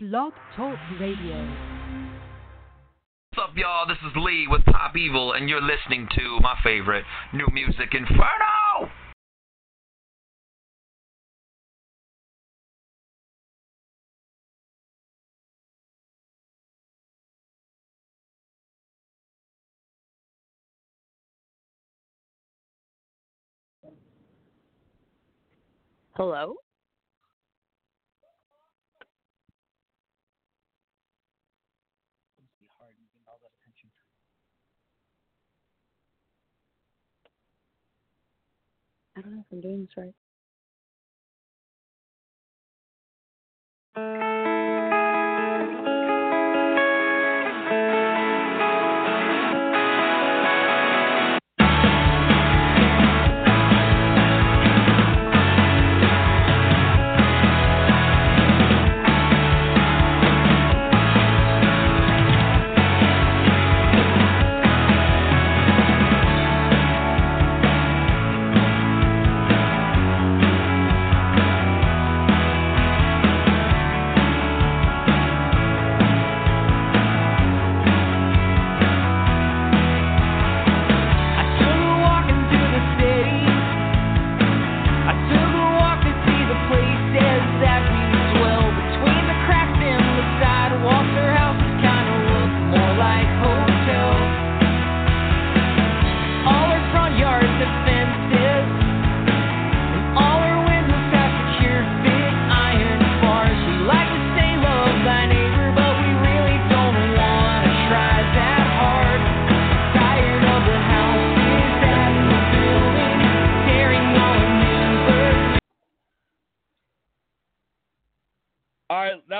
Blog Talk Radio. What's up, y'all? This is Lee with Pop Evil, and you're listening to my favorite new music, Inferno! Hello? I I'm doing this right.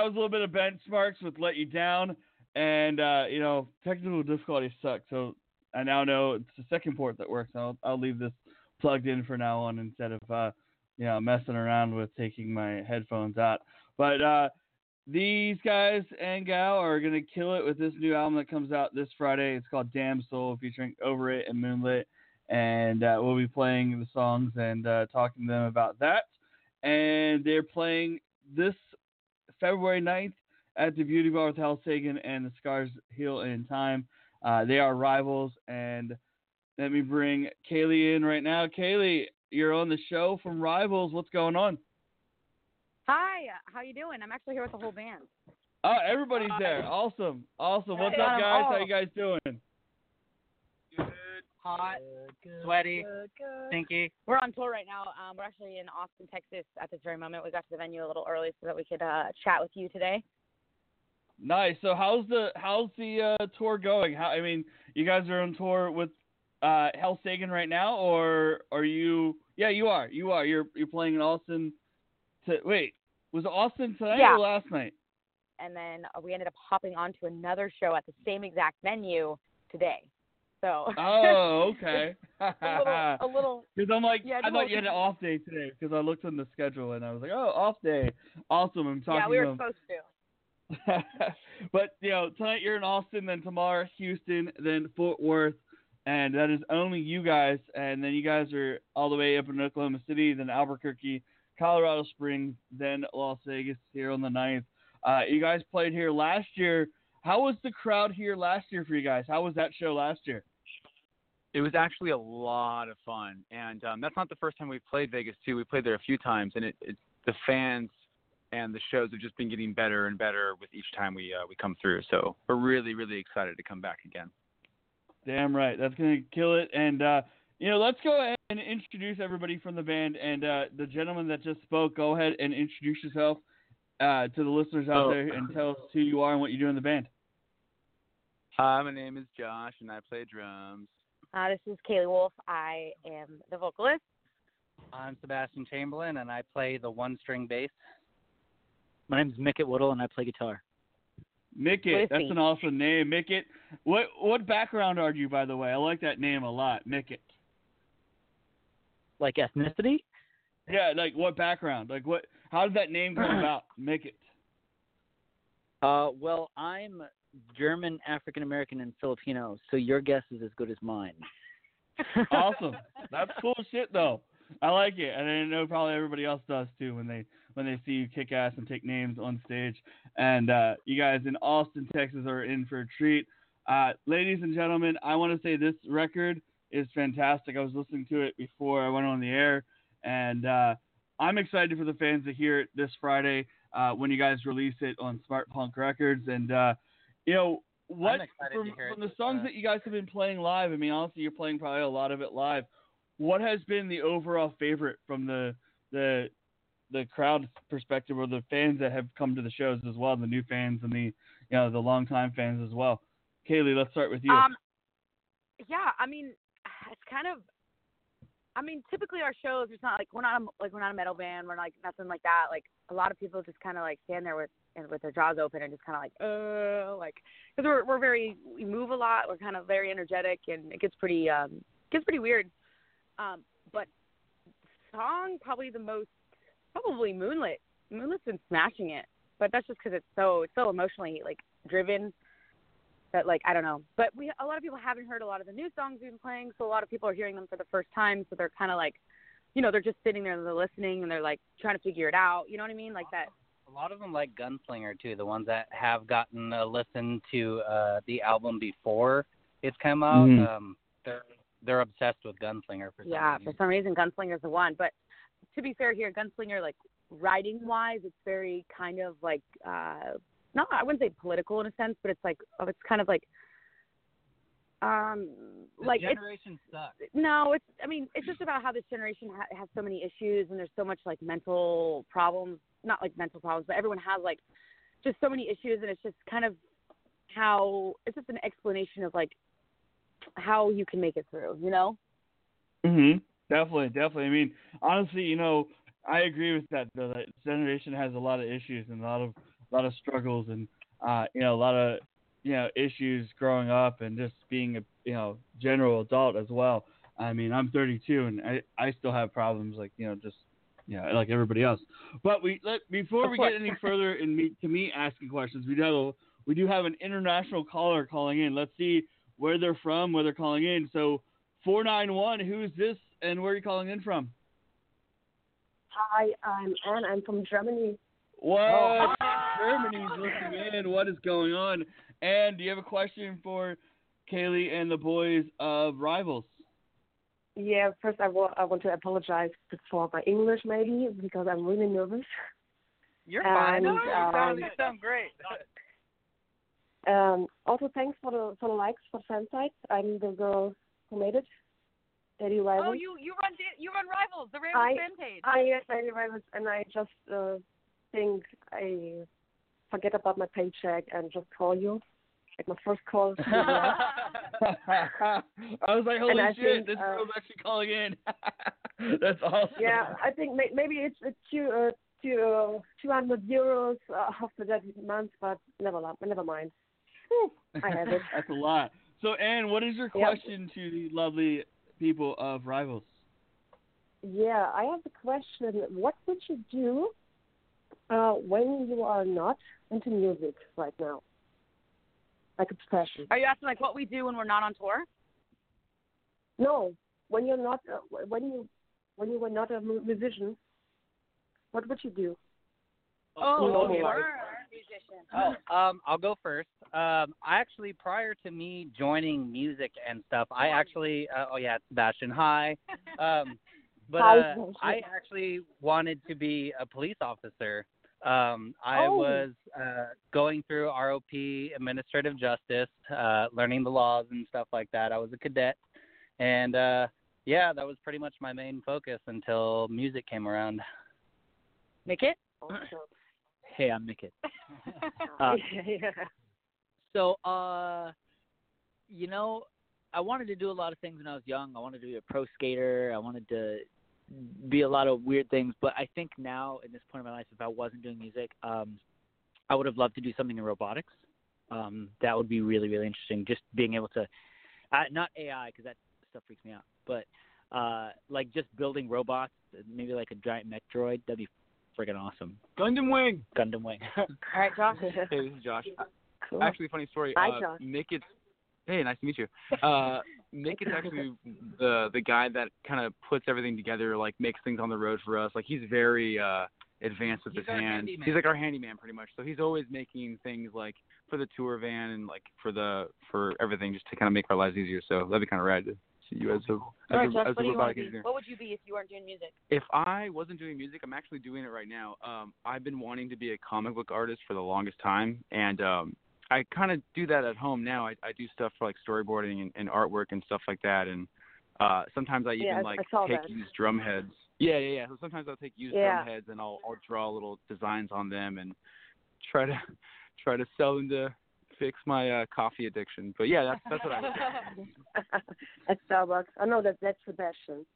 Was a little bit of benchmarks with "Let You Down," and uh, you know technical difficulties suck. So I now know it's the second port that works. I'll I'll leave this plugged in for now on instead of uh, you know messing around with taking my headphones out. But uh, these guys and gal are gonna kill it with this new album that comes out this Friday. It's called Damned Soul, featuring Over It and Moonlit, and uh, we'll be playing the songs and uh, talking to them about that. And they're playing this February 9th at the Beauty Bar with Hail Sagan and the Scars Heal in Time. Uh, they are rivals, and let me bring Kaylee in right now. Kaylee, you're on the show from Rivals. What's going on? Hi, how you doing? I'm actually here with the whole band. Oh, everybody's there. Awesome, awesome. What's up, guys? How Oh. you guys doing? Hot, sweaty, stinky. We're on tour right now. Um, we're actually in Austin, Texas at this very moment. We got to the venue a little early so that we could uh, chat with you today. Nice. So how's the how's the uh, tour going? How I mean, you guys are on tour with uh, Hail Sagan right now, or are you? Yeah, you are. You are. You're you're playing in Austin. To, wait, was Austin tonight Yeah. or last night? And then uh, we ended up hopping onto another show at the same exact venue today. So Oh, okay. a little, Because I'm like, Yeah, I thought you had an off day today. Because I looked on the schedule and I was like, oh, off day. Awesome. I'm talking yeah, we were to supposed to. but you know, tonight you're in Austin, then tomorrow Houston, then Fort Worth, and that is only you guys. And then you guys are all the way up in Oklahoma City, then Albuquerque, Colorado Springs, then Las Vegas here on the 9th. Uh, you guys played here last year. How was the crowd here last year for you guys? How was that show last year? It was actually a lot of fun, and um, that's not the first time we've played Vegas too. We played there a few times, and it, it the fans and the shows have just been getting better and better with each time we uh, we come through. So we're really really excited to come back again. Damn right. That's going to kill it. And, uh, you know, let's go ahead and introduce everybody from the band. And uh, the gentleman that just spoke, go ahead and introduce yourself uh, to the listeners out Oh. there and tell us who you are and what you do in the band. Hi, my name is Josh, and I play drums. Uh, this is Kaylee Wolf. I am the vocalist. I'm Sebastian Chamberlain, and I play the one-string bass. My name's Mickett Woodle, and I play guitar. Mickett. That's Whiffy. an awesome name. Mickett. What what background are you, by the way? I like that name a lot. Mickett. Like ethnicity? Yeah, like what background? Like what? How did that name come about? Mickett. Uh, well, I'm German, African American, and Filipino, so your guess is as good as mine. awesome. That's cool shit though. I like it, and I know probably everybody else does too when they when they see you kick ass and take names on stage. And uh, you guys in Austin, Texas, are in for a treat. Uh, ladies and gentlemen, I want to say this record is fantastic. I was listening to it before I went on the air, and uh, I'm excited for the fans to hear it this Friday uh, when you guys release it on SmartPunk Records. And uh, you know what from, to hear it from the songs uh, that you guys have been playing live. I mean, honestly, you're playing probably a lot of it live. What has been the overall favorite from the the the crowd perspective or the fans that have come to the shows as well, the new fans and the you know the longtime fans as well? Kaylee, let's start with you. Um, yeah, I mean, it's kind of. I mean, typically our shows, it's not like we're not a, like we're not a metal band. We're like nothing like that. Like a lot of people just kind of like stand there with and with their jaws open and just kind of like, uh, like because we're we're very we move a lot. We're kind of very energetic and it gets pretty um gets pretty weird. Um, but song probably the most probably Moonlit. Moonlit's been smashing it, but that's just because it's so it's so emotionally like driven that like I don't know. But we a lot of people haven't heard a lot of the new songs we've been playing, so a lot of people are hearing them for the first time. So they're kind of like, you know, they're just sitting there they're listening and they're like trying to figure it out. You know what I mean? Like that. A lot of them like Gunslinger too. The ones that have gotten a listen to uh, the album before it's come out, Mhm. um, they're they're obsessed with Gunslinger for some Yeah, reason. for some reason Gunslinger's the one. But to be fair here, Gunslinger like writing wise, it's very kind of like uh not I wouldn't say political in a sense, but it's like oh, it's kind of like um like it's generation sucks. no, it's. I mean, it's just about how this generation ha- has so many issues, and there's so much like mental problems. Not like mental problems, but everyone has like just so many issues, and it's just kind of how it's just an explanation of like how you can make it through. You know? Mm-hmm. Definitely, definitely. I mean, honestly, you know, I agree with that. Though that generation has a lot of issues and a lot of a lot of struggles, and uh, you know, a lot of you know issues growing up and just being a you know general adult as well. I mean, I'm 32 and I I still have problems like you know just you know like everybody else. But we let before we get any further in me to me asking questions, we do have we do have an international caller calling in. Let's see where they're from, where they're calling in. So 491, who's this and where are you calling in from? Hi, I'm Anne. I'm from Germany. What? Oh, Germany's listening in. What is going on? And do you have a question for Kaylee and the boys of Rivals? Yeah, first I wa- I want to apologize for my English maybe because I'm really nervous. You're And, No, you sound, um, you sound great. Um, also, thanks for the for the likes for fan site. I'm the girl who made it. Lady Rivals. Oh, you you run you run Rivals, the I- fan page. Ah, yes, Lady Rivals, and I just uh, think I forget about my paycheck and just call you. Like my first call. I was like, holy shit, think, this uh, girl's actually calling in. That's awesome. yeah, I think may- maybe it's it's two uh, two uh, two hundred euros uh, after that month, but never never mind. I have it. That's a lot. So, Anne, what is your Yep. question to the lovely people of Rivals? Yeah, I have a question. What would you do uh, when you are not into music right now? Like a profession? Are you asking like what we do when we're not on tour? No, when you're not uh, when you when you were not a musician, what would you do? Oh, normal okay. life. musician. Oh, um, I'll go first. Um, I actually, prior to me joining music and stuff, I actually, uh, oh yeah, it's Sebastian. Hi. Um, but uh, I actually wanted to be a police officer. Um, I Oh. was uh, going through ROP, administrative justice, uh, learning the laws and stuff like that. I was a cadet, and uh, yeah, that was pretty much my main focus until music came around. Make it. Hey, I'm Mikit. Uh, yeah. so, uh, you know, I wanted to do a lot of things when I was young. I wanted to be a pro skater. I wanted to be a lot of weird things. But I think now, in this point in my life, if I wasn't doing music, um, I would have loved to do something in robotics. Um, that would be really, really interesting. Just being able to, uh, not AI because that stuff freaks me out, but uh, like just building robots, maybe like a giant Metroid. That'd be freaking awesome. Gundam Wing. Gundam Wing. All right, Josh. Hey, this is Josh. cool. Actually, funny story. Hi, uh, Josh. Mick is. Hey, nice to meet you. Uh, Mick is actually the the guy that kind of puts everything together, like makes things on the road for us. Like he's very uh advanced with He's his hands. He's like our handyman pretty much. So he's always making things like for the tour van and like for the for everything just to kind of make our lives easier. So that'd be kind of rad to see you as a as a, as a do you want robotic engineer. What would you be if you weren't doing music? If I wasn't doing music, I'm actually doing it right now. Um, I've been wanting to be a comic book artist for the longest time, and um, I kind of do that at home now. I, I do stuff for like storyboarding and, and artwork and stuff like that, and uh, sometimes I even Yeah, I- like I take that. used drum heads. Yeah, yeah, yeah. So sometimes I'll take used Yeah. drum heads and I'll I'll draw little designs on them and try to try to sell them to fix my uh, coffee addiction. But yeah, that's that's what I. Do. At Starbucks. I know that that's the Sebastian.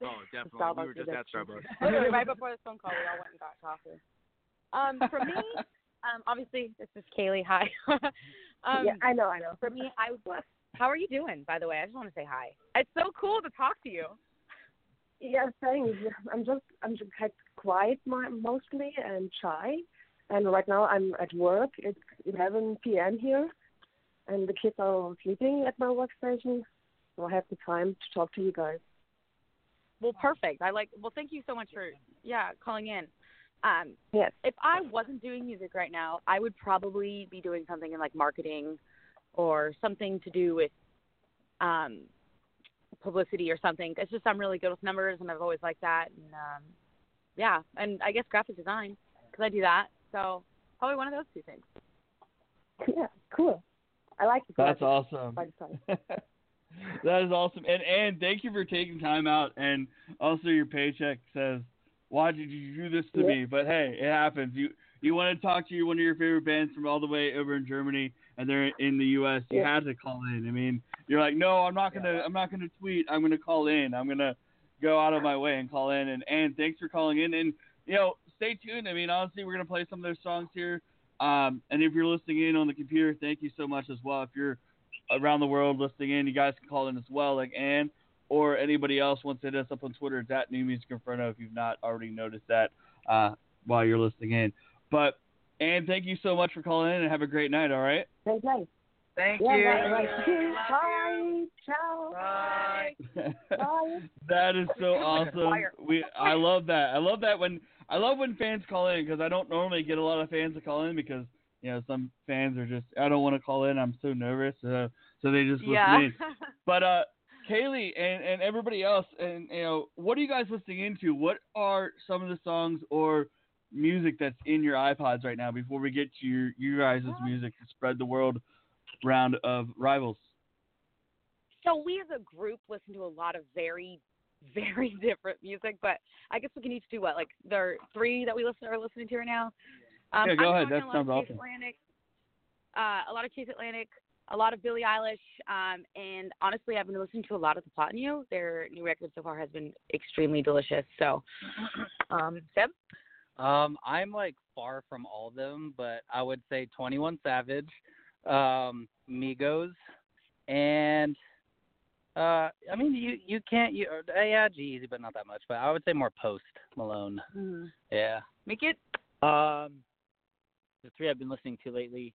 Oh, definitely. Starbucks we were just at. Starbucks. Literally right before this phone call, we all went and got coffee. Um, for me, um, obviously this is Kaylee. Hi. um, yeah, I know, I know. for me, I was. How are you doing? By the way, I just want to say hi. It's so cool to talk to you. Yeah, thanks. I'm just I'm just quiet mostly and shy. And right now I'm at work. It's 11 p.m. here, and the kids are all sleeping at my workstation, so I have the time to talk to you guys. Well, perfect. I like. Well, thank you so much for yeah calling in. Um, Yes. if I wasn't doing music right now, I would probably be doing something in like marketing or something to do with um publicity or something. It's just I'm really good with numbers and I've always liked that and um yeah, and I guess graphic design cuz I do that. So, probably one of those two things. Yeah, cool. I like the That's awesome. by the way. that is awesome. And and thank you for taking time out. And also your paycheck says, "Why did you do this to Yeah. me?" But hey, it happens. You you want to talk to your, one of your favorite bands from all the way over in Germany, and they're in the U.S. You Yeah. had to call in. I mean, you're like, no, I'm not gonna I'm not gonna tweet. I'm gonna call in. I'm gonna go out of my way and call in. And and thanks for calling in. And you know, stay tuned. I mean, honestly, we're gonna play some of their songs here. Um, and if you're listening in on the computer, thank you so much as well. If you're around the world listening in, you guys can call in as well, like Ann or anybody else wants to hit us up on Twitter. It's at New Music Inferno if you've not already noticed that uh, while you're listening in. But Ann, thank you so much for calling in and have a great night. All right. Thank you. Thank Yeah, you. right, right. Bye. Ciao. Bye. Bye. that is so awesome. We I love that. I love that when I love when fans call in because I don't normally get a lot of fans to call in because you know some fans are just I don't want to call in. I'm so nervous. Uh, so they just listen yeah. in. But uh, Kaylee and, and everybody else, and you know, what are you guys listening into? What are some of the songs or music that's in your iPods right now? Before we get to your you guys' music to spread the world round of rivals. so we as a group listen to a lot of very very different music but i guess we can each do what like there are three that we listen are listening to right now um, Yeah, go been ahead. That sounds awesome. Atlantic, uh, a lot of Chase Atlantic, a lot of Billie Eilish, um, and honestly, I've been listening to a lot of The Plot in You. Their new record so far has been extremely delicious. So, um, Seb, Um, I'm like far from all of them, but I would say 21 Savage, um, Migos, and uh, I mean you you can't you uh, yeah G-Eazy, but not that much. But I would say more Post Malone. Yeah. make it. Um, the three I've been listening to lately.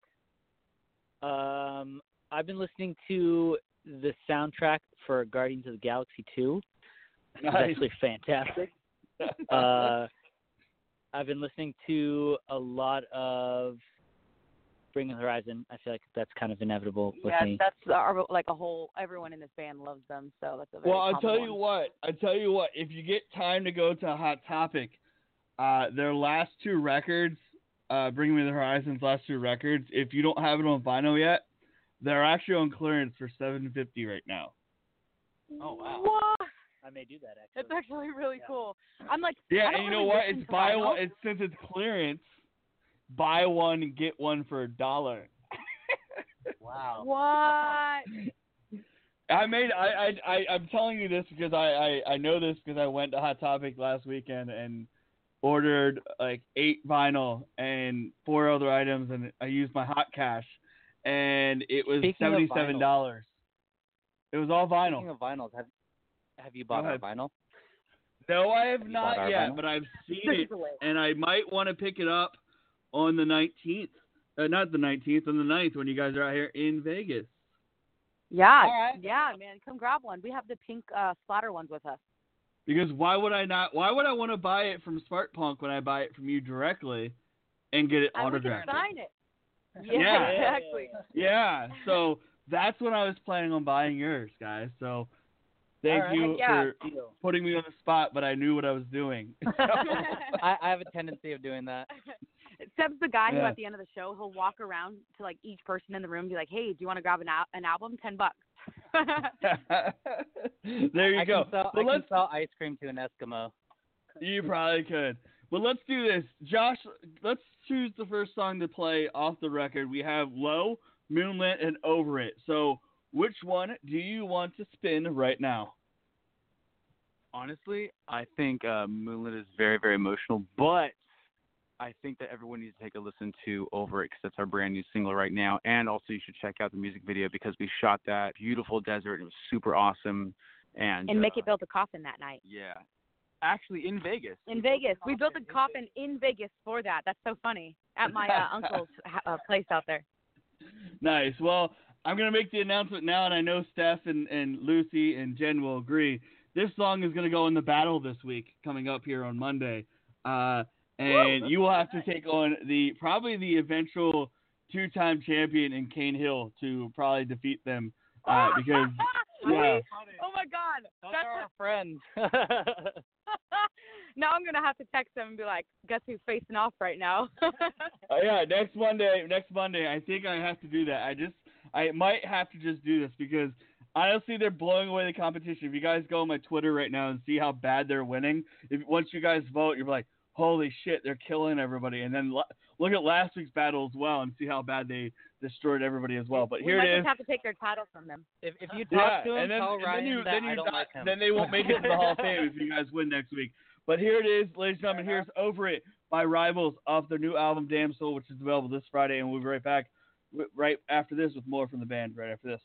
Um, I've been listening to the soundtrack for Guardians of the Galaxy 2. It's actually fantastic. uh, I've been listening to a lot of Bring the Horizon. I feel like that's kind of inevitable with Yeah, me. that's our, like a whole. Everyone in this band loves them, so that's a very. Well, I'll common tell one. you what. I tell you what. If you get time to go to Hot Topic, uh, their last two records, uh, Bring Me the Horizon's last two records. If you don't have it on vinyl yet, they're actually on clearance for seven fifty right now. Oh wow. What? I may do that actually. That's actually really Yeah. cool. I'm like. Yeah, I don't and you know what? It's buy vinyl. one. It's since it's clearance, buy one get one for a dollar. Wow. What? I made I I I I'm telling you this because I I I know this because I went to Hot Topic last weekend and ordered like eight vinyl and four other items and I used my hot cash and it was seventy seven dollars. It was all vinyl. Speaking of vinyls, have have you bought our vinyl? no, I have Have not yet, vinyl? but I've seen it and I might want to pick it up on the nineteenth. Uh, not the nineteenth, on the 9th when you guys are out here in Vegas. Yeah, All right. yeah, man, come grab one. We have the pink uh, splatter ones with us. Because why would I not? Why would I want to buy it from SmartPunk when I buy it from you directly and get it And we can autographed? sign it. Yeah. Yeah, exactly. Yeah, so that's when I was planning on buying yours, guys. So thank All right. you Yeah. for putting me on the spot, but I knew what I was doing. I, I have a tendency of doing that. Seb's the guy who at the end of the show he'll walk around to like each person in the room and be like, "Hey, do you want to grab an, al- an album? Ten bucks." there you I go. Can sell, But I let's sell ice cream to an Eskimo. You probably could. But let's do this. Josh, let's choose the first song to play off the record. We have Low, Moonlit, and Over It. So, which one do you want to spin right now? Honestly, I think uh, Moonlit is very, very emotional, but I think that everyone needs to take a listen to Over It because that's our brand new single right now. And also, you should check out the music video because we shot that beautiful desert. And it was super awesome. And, and Mickey uh, built a coffin that night Yeah. Actually, in Vegas. in Vegas. We built a coffin in Vegas for that. That's so funny at my uh, uncle's uh, place out there. Nice. Well, I'm going to make the announcement now, and I know Steph and, and Lucy and Jen will agree. This song is going to go in the battle this week, coming up here on Monday. Uh, and you will have to take on the probably the eventual two-time champion in Cane Hill to probably defeat them uh, because yeah. Oh my God, Those that's are a- our friends. now I'm gonna have to text them and be like, "Guess who's facing off right now?" Uh, yeah, next Monday. Next Monday, I think I have to do that. I just, I might have to just do this because honestly, they're blowing away the competition. If you guys go on my Twitter right now and see how bad they're winning, if once you guys vote, you're like, holy shit, they're killing everybody. And then lo- look at last week's battle as well and see how bad they destroyed everybody as well. But we here might it is. just have to take their title from them. if if you Yeah, talk to him, and then, tell and Ryan then you, that then you I don't not- like him. then they won't make it to the Hall of Fame if you guys win next week. But here it is, ladies and gentlemen. Here's Over It by Rivals off their new album Damned Soul, which is available this Friday, and we'll be right back right after this with more from the band. Right after this.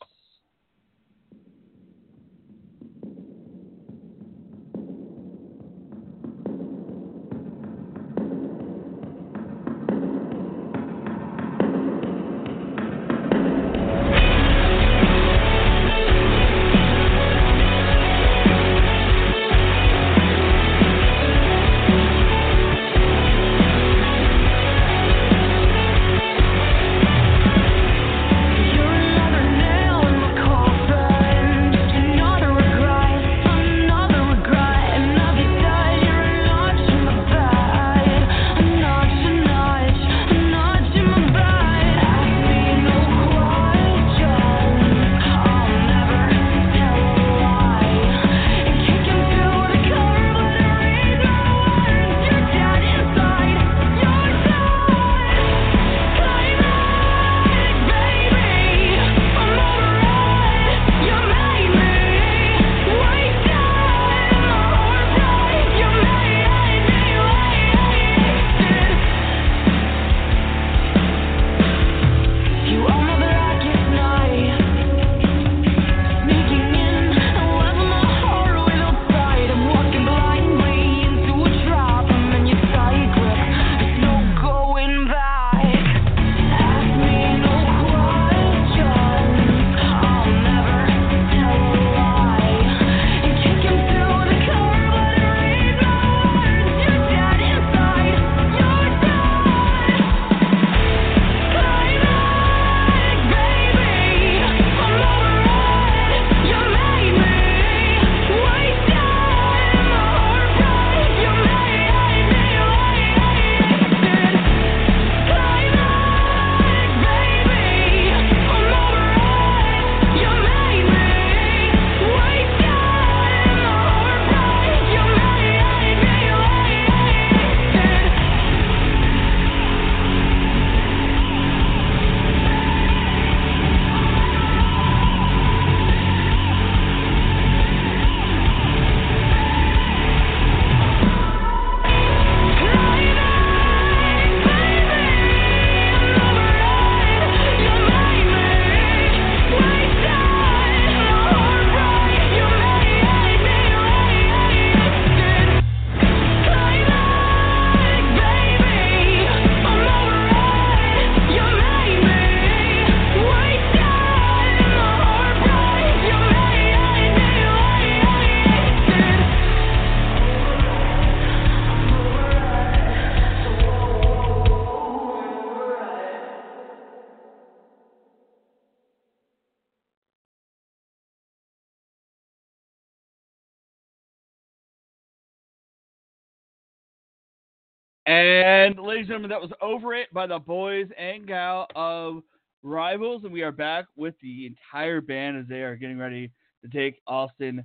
And ladies and gentlemen, that was Over It by the boys and gal of Rivals. And we are back with the entire band as they are getting ready to take Austin,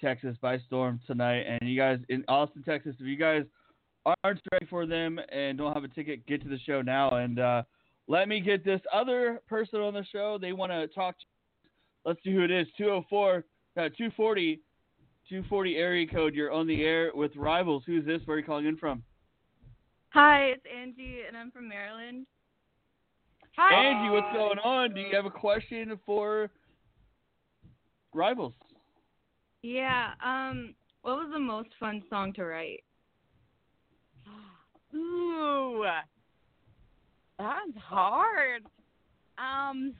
Texas by storm tonight. And you guys in Austin, Texas, if you guys aren't ready for them and don't have a ticket, get to the show now. And uh, let me get this other person on the show. They want to talk to Let's see who it is. 204, uh, 240, 240 area code. You're on the air with Rivals. Who's this? Where are you calling in from? Hi, it's Angie, and I'm from Maryland. Hi. Angie, what's going on? Do you have a question for Rivals? Yeah. Um, what was the most fun song to write? Ooh, that's hard. Um,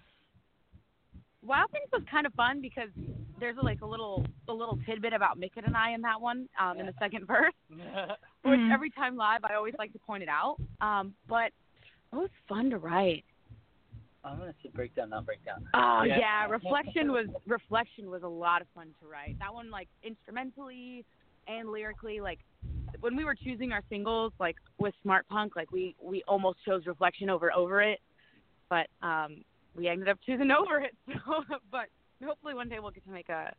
Wild Things was kind of fun because there's like a little a little tidbit about Mickett and I in that one um, in the second verse, which Mhm. every time live I always like to point it out. Um, but it was fun to write. I'm gonna say breakdown, not breakdown. Oh Yeah. yeah. reflection was reflection was a lot of fun to write. That one like instrumentally and lyrically, like when we were choosing our singles, like with SmartPunk, like we we almost chose reflection over over it, but um we ended up choosing over it. So, but hopefully one day we'll get to make a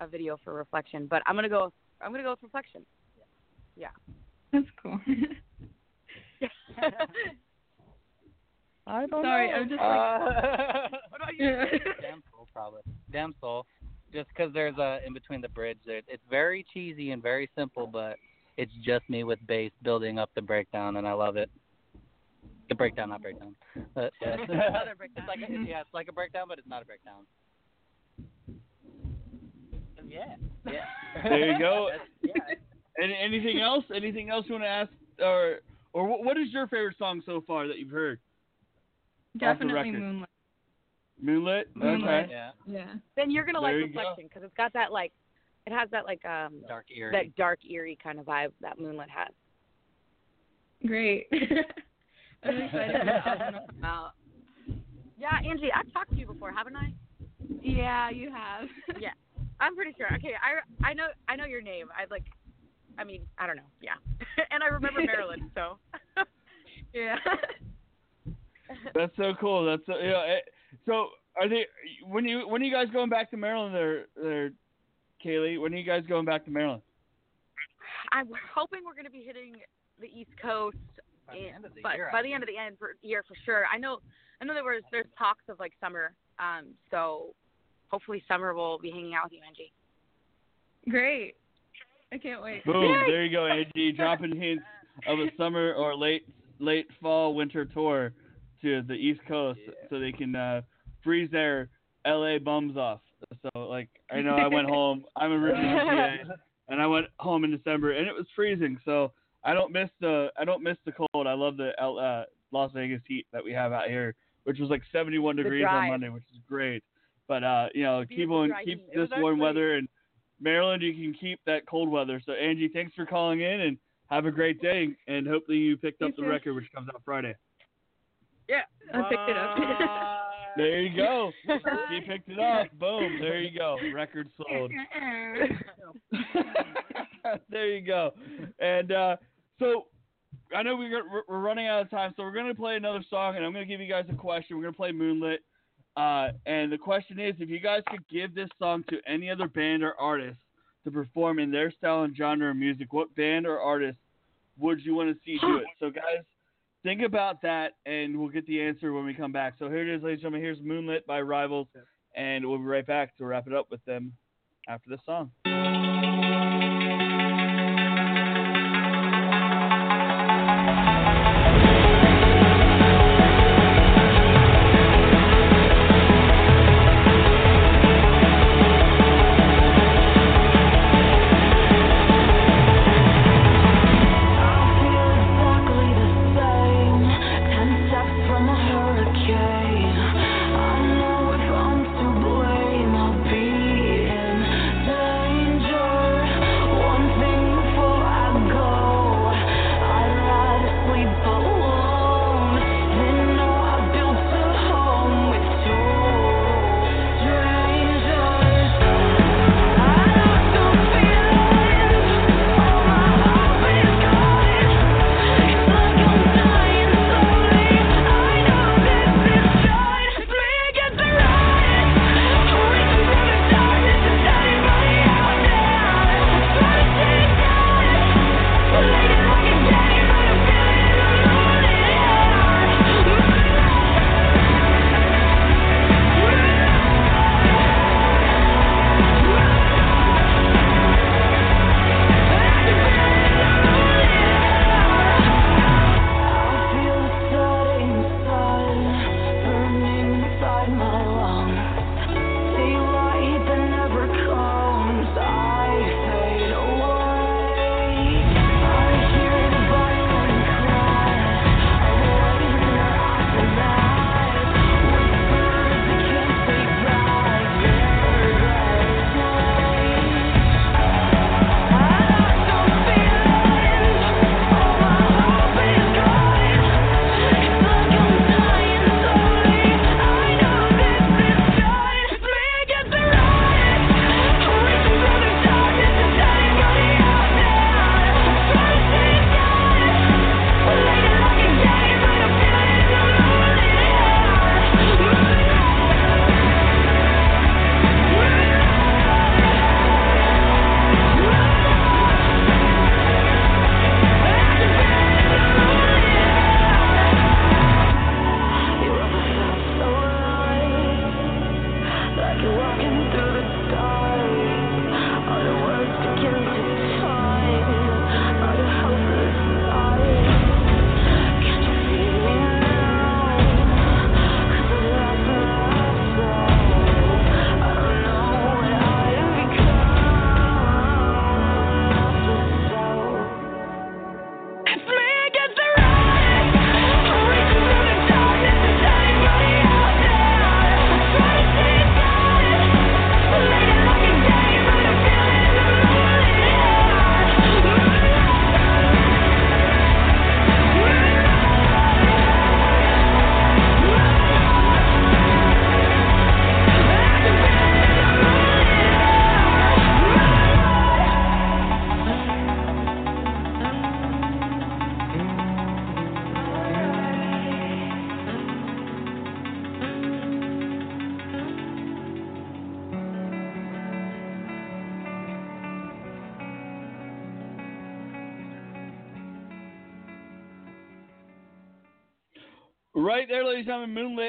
a video for reflection. But I'm gonna go I'm gonna go with reflection. Yeah. That's cool. I don't Sorry, know. I'm just Uh, What about you? Damn soul, probably. Damn soul. Just because there's a in between the bridge. It, it's very cheesy and very simple, but it's just me with bass building up the breakdown, and I love it. The breakdown, not breakdown. But, yeah. Another breakdown. It's like a, yeah, it's like a breakdown, but it's not a breakdown. Yeah. Yeah. There you go. That's- yeah. Any, anything else? Anything else you want to ask, or or what is your favorite song so far that you've heard? Definitely Moonlit. Moonlight. Moonlit. Okay. Yeah. Yeah. then you're gonna like There you reflection because it's got that like it has that like um Dark eerie. that dark eerie kind of vibe that Moonlit has. Great. I'm excited for to come out. Yeah, Angie, I've talked to you before, haven't I? Yeah, you have. Yeah. I'm pretty sure. Okay, I I know I know your name. I like I mean, I don't know. Yeah. and I remember Maryland, so yeah. That's so cool. That's so, you know, eh, so. Are they when you when are you guys going back to Maryland? There, there, Kaylee. When are you guys going back to Maryland? I'm hoping we're going to be hitting the East Coast By the end of the but year, by I the end of the end for year for sure. I know I know there was there's talks of like summer. Um so hopefully summer we'll be hanging out with you, Angie. Great. I can't wait. Boom! There you go, Angie. Dropping hints of a summer or late late fall winter tour to the East Coast, so they can uh, freeze their LA bums off. So like, I know I went home. I'm originally from PA, and I went home in December, and it was freezing. So I don't miss the I don't miss the cold. I love the L, uh, Las Vegas heat that we have out here, which was like 71 The degrees on. Monday, which is great. But uh, you know, keep on keep heat. It this warm weather and Maryland, you can keep that cold weather. So Angie, thanks for calling in and have a great day. And hopefully you picked up You the too. record, which comes out Friday. Yeah, I picked it up. There you go. she picked it up. Boom. There you go. Record sold. there you go. And uh, so I know we're, we're- we're running out of time, so we're going to play another song, and I'm going to give you guys a question. We're going to play Moonlit. Uh, and the question is if you guys could give this song to any other band or artist to perform in their style and genre of music, what band or artist would you want to see do it? So, guys, think about that, and we'll get the answer when we come back. So, here it is, ladies and gentlemen. Here's Moonlit by Rivals, and we'll be right back to wrap it up with them after this song.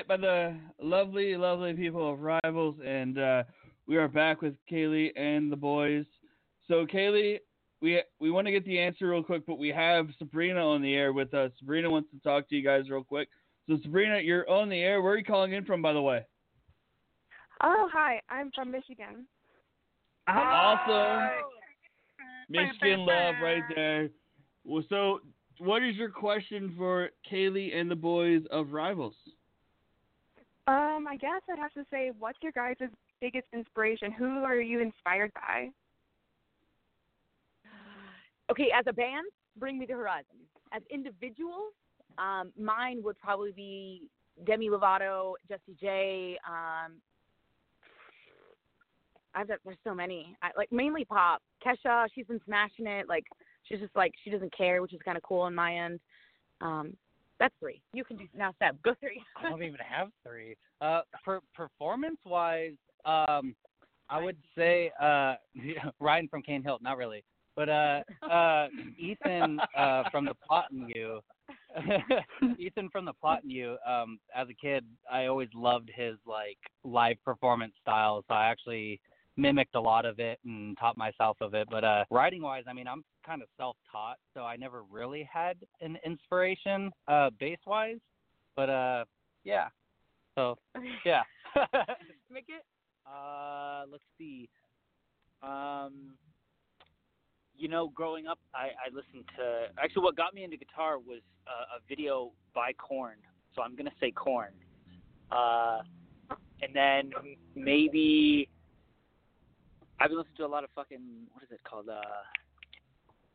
By the lovely, lovely people of Rivals, and uh, we are back with Kaylee and the boys. So, Kaylee, we we want to get the answer real quick, but we have Sabrina on the air with us. Sabrina wants to talk to you guys real quick. So, Sabrina, you're on the air. Where are you calling in from, by the way? Oh, hi. I'm from Michigan. Awesome. Michigan love right there. Well, so what is your question for Kaylee and the boys of Rivals? Um, I guess I'd have to say, what's your guys' biggest inspiration? Who are you inspired by? Okay, as a band, Bring Me the Horizon. As individuals, um, mine would probably be Demi Lovato, Jessie J. Um, I've got, there's so many. I, like mainly pop. Kesha, she's been smashing it. Like she's just like she doesn't care, which is kind of cool on my end. Um, that's three. You can do now. Seb, go three. I don't even have three. Uh, per performance wise, um, I would say uh, Ryan from Cane Hill. Not really, but uh, uh, Ethan uh, from the Plot in You. Ethan from the Plot in You. Um, as a kid, I always loved his like live performance style. So I actually mimicked a lot of it and taught myself of it. But uh, writing wise, I mean, I'm kind of self taught, so I never really had an inspiration uh, bass wise. But uh, yeah. So yeah. Make it. Uh, let's see. Um, you know, growing up, I, I listened to. Actually, what got me into guitar was uh, a video by Korn. So I'm gonna say Korn. Uh, and then maybe I've been listening to a lot of fucking what is it called? Uh,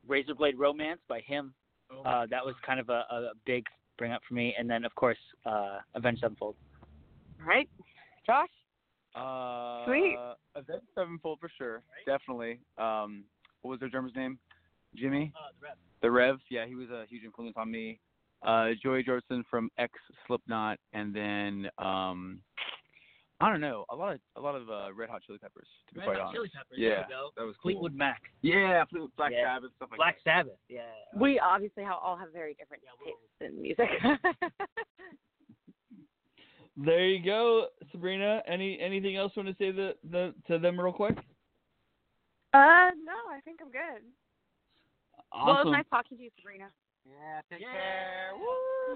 Razorblade Romance by him. Uh, that was kind of a, a big bring up for me. And then of course, uh, Avenged Sevenfold. All right, Josh. Uh, Sweet. Avenged Sevenfold for sure, definitely. Um, what was their drummer's name? Jimmy. Uh, the Rev. The Rev. Yeah, he was a huge influence on me. Uh, Joey Jordison from X Slipknot, and then um, I don't know, a lot of a lot of uh, Red Hot Chili Peppers. To be Red quite Hot honest. Chili Peppers, Yeah, there you go. that was cool. Fleetwood Mac. Yeah, Fleetwood Black Yeah. Sabbath stuff like Black that. Sabbath. Yeah. We obviously have, all have very different tastes in music. There you go, Sabrina. Any anything else you want to say the, the to them real quick? Uh, no, I think I'm good. Well, it Awesome. was nice talking to you, Sabrina. Yeah. Take care.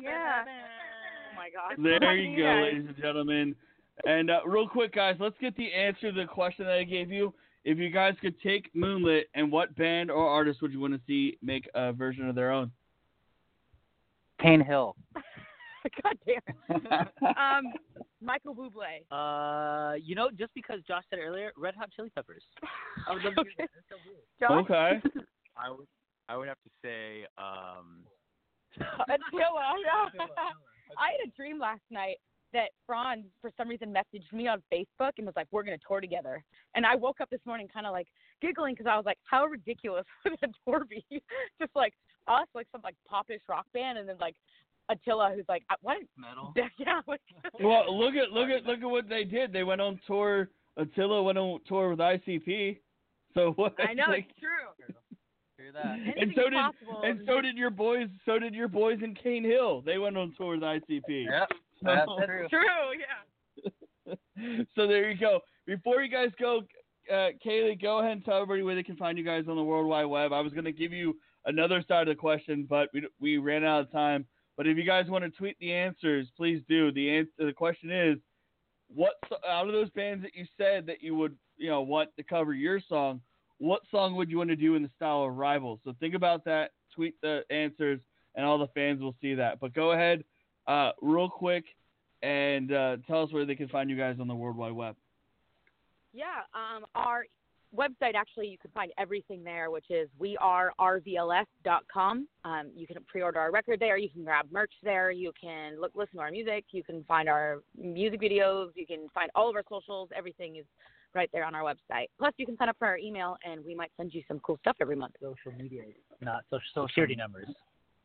Yeah. Oh my gosh. There you go, ladies and gentlemen. And uh, real quick, guys, let's get the answer to the question that I gave you. If you guys could take Moonlit, and what band or artist would you want to see make a version of their own? Cane Hill. God damn um, Michael Bublé. Uh, you know, just because Josh said earlier, Red Hot Chili Peppers. I would love to hear that. So. Josh? Okay. I would I would have to say um, Attila. Yeah. I had a dream last night that Franz, for some reason, messaged me on Facebook and was like, "We're gonna tour together." And I woke up this morning kind of like giggling because I was like, "How ridiculous would a tour be? Just like us, like some like popish rock band, and then like Attila, who's like, I- "What?" Metal. Yeah. Like, well, look at look at look at what they did. They went on tour. Attila went on tour with ICP. So what? I know like, it's true. Hear that? and so did possible. and so did your boys. So did your boys in Cane Hill. They went on tour with ICP. Yep. That's So- true. True. Yeah. so there you go. Before you guys go, uh, Kaylee, go ahead and tell everybody where they can find you guys on the World Wide Web. I was going to give you another side of the question, but we we ran out of time. But if you guys want to tweet the answers, please do. The answer, the question is, what out of those bands that you said that you would you know want to cover your song, what song would you want to do in the style of Rivals? So think about that. Tweet the answers, and all the fans will see that. But go ahead, uh, real quick, and uh, tell us where they can find you guys on the World Wide Web. Yeah, um, our website actually you can find everything there, which is wearervls.com. Um, you can pre-order our record there. You can grab merch there. You can look, listen to our music. You can find our music videos. You can find all of our socials. Everything is right there on our website. Plus, you can sign up for our email, and we might send you some cool stuff every month. Social media, not social, social security numbers.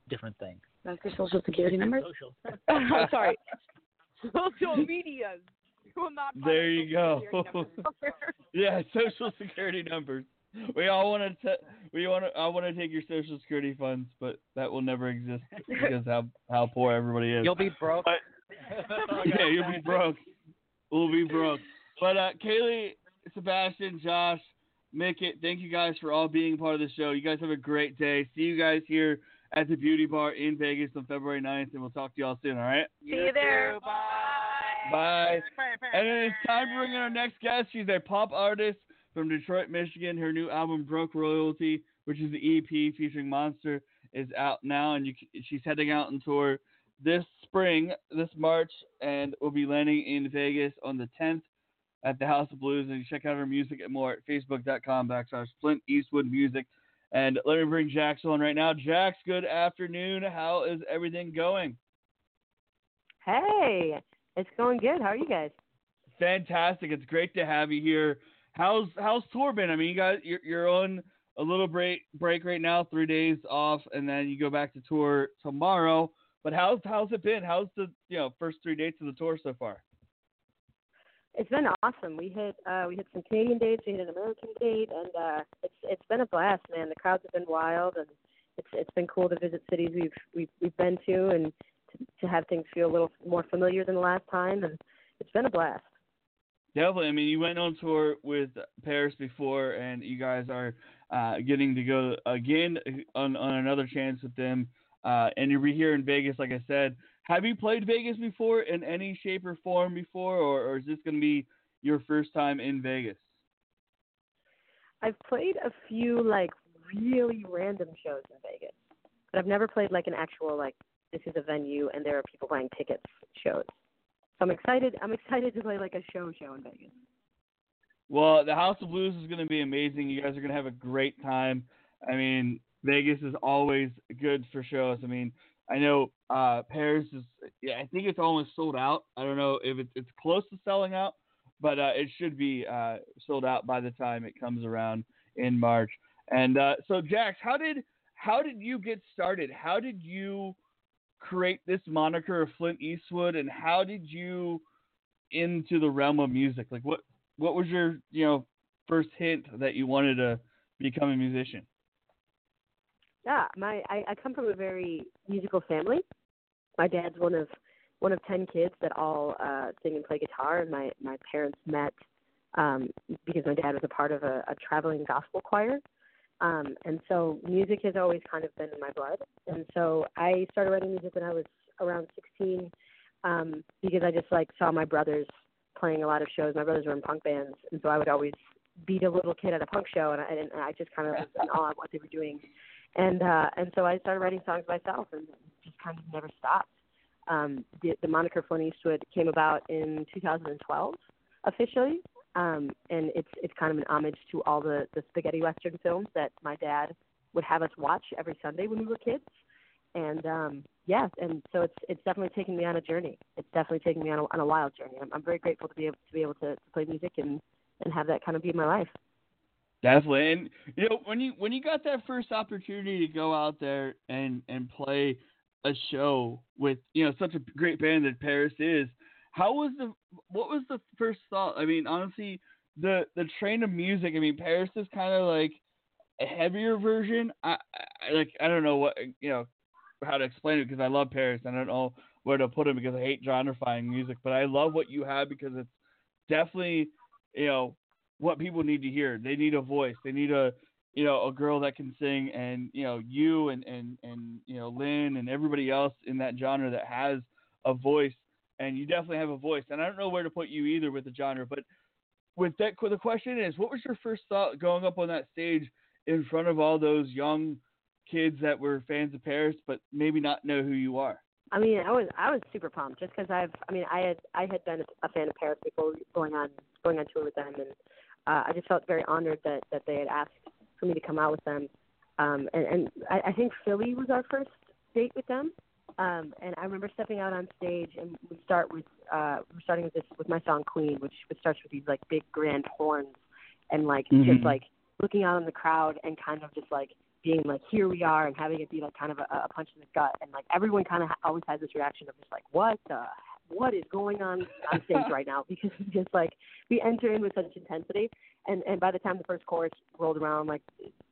Different thing. That's your social security number. Social. I'm sorry. Social medias. You will not find There you go. yeah, social security numbers. we all want to. We want to. I want to take your social security funds, but that will never exist because how how poor everybody is. You'll be broke. But, yeah, you'll be broke. We'll be broke. But uh, Kaylee, Sebastian, Josh, Mickett, thank you guys for all being part of the show. You guys have a great day. See you guys here at the Beauty Bar in Vegas on February 9th, and we'll talk to you all soon. All right. See you there. Bye. Bye. And then it's time to bring in our next guest. She's a pop artist from Detroit, Michigan. Her new album, Broke Royalty, which is the EP featuring Monster, is out now, and you, she's heading out on tour this spring, this March, and will be landing in Vegas on the 10th at the House of Blues. And you check out her music at more at facebook.com backslash Flint Eastwood Music. And let me bring Jax on right now. Jax, good afternoon. How is everything going? Hey, it's going good. How are you guys? Fantastic. It's great to have you here. How's how's tour been? I mean, you guys you're you're on a little break break right now, three days off, and then you go back to tour tomorrow. But how's how's it been? How's the you know first three dates of the tour so far? It's been awesome. We hit uh we hit some Canadian dates, we hit an American date and uh it's it's been a blast, man. The crowds have been wild and it's it's been cool to visit cities we've we've we've been to and to, to have things feel a little more familiar than the last time and it's been a blast. Definitely. I mean, you went on tour with PVRIS before, and you guys are uh, getting to go again on, on another chance with them. Uh, and you'll be here in Vegas, like I said. Have you played Vegas before in any shape or form before, or, or is this going to be your first time in Vegas? I've played a few like really random shows in Vegas. But I've never played like an actual like this is a venue and there are people buying tickets shows. So I'm excited I'm excited to play like a show show in Vegas. Well, the House of Blues is going to be amazing. You guys are going to have a great time. I mean, Vegas is always good for shows. I mean, I know uh, PVRIS is. Yeah, I think it's almost sold out. I don't know if it's it's close to selling out, but uh, it should be uh, sold out by the time it comes around in March. And uh, so, Jax, how did how did you get started? How did you create this moniker of Flint Eastwood, and how did you into the realm of music? Like, what what was your you know first hint that you wanted to become a musician? Yeah, my I, I come from a very musical family. My dad's one of one of ten kids that all uh sing and play guitar and my my parents met um because my dad was a part of a, a traveling gospel choir. Um and so music has always kind of been in my blood. And so I started writing music when I was around sixteen um because I just like saw my brothers playing a lot of shows. My brothers were in punk bands and so I would always beat a little kid at a punk show and I and I just kind of was in awe of what they were doing and uh and so I started writing songs myself and just kind of never stopped. Um the the moniker Flint Eastwood came about in 2012 officially. Um and it's it's kind of an homage to all the the spaghetti western films that my dad would have us watch every Sunday when we were kids. And um yeah, and so it's it's definitely taken me on a journey. It's definitely taken me on a on a wild journey. I'm I'm very grateful to be able to be able to, to play music and and have that kind of be my life. Definitely, and you know when you when you got that first opportunity to go out there and and play a show with you know such a great band that PVRIS is, how was the what was the first thought? I mean, honestly, the the train of music. I mean, PVRIS is kind of like a heavier version. I, I like I don't know what you know how to explain it because I love PVRIS. I don't know where to put it because I hate genrifying music, but I love what you have because it's definitely you know what people need to hear. They need a voice. They need a you know a girl that can sing, and you know you and and and you know Lynn and everybody else in that genre that has a voice, and you definitely have a voice. And I don't know where to put you either with the genre, but with that, the question is, what was your first thought going up on that stage in front of all those young kids that were fans of PVRIS, but maybe not know who you are? I mean, I was I was super pumped just because I've I mean I had I had been a fan of PVRIS before going on going on tour with them, and uh, I just felt very honored that that they had asked for me to come out with them. Um, and and I, I think Philly was our first date with them. Um, and I remember stepping out on stage, and we start with uh, we're starting with this with my song Queen, which which starts with these like big grand horns, and like Mhm. just like looking out on the crowd and kind of just like being like here we are and having it be like kind of a, a punch in the gut and like everyone kind of ha- always has this reaction of just like what the what is going on on stage right now? Because we just like we enter in with such intensity, and and by the time the first chorus rolled around, like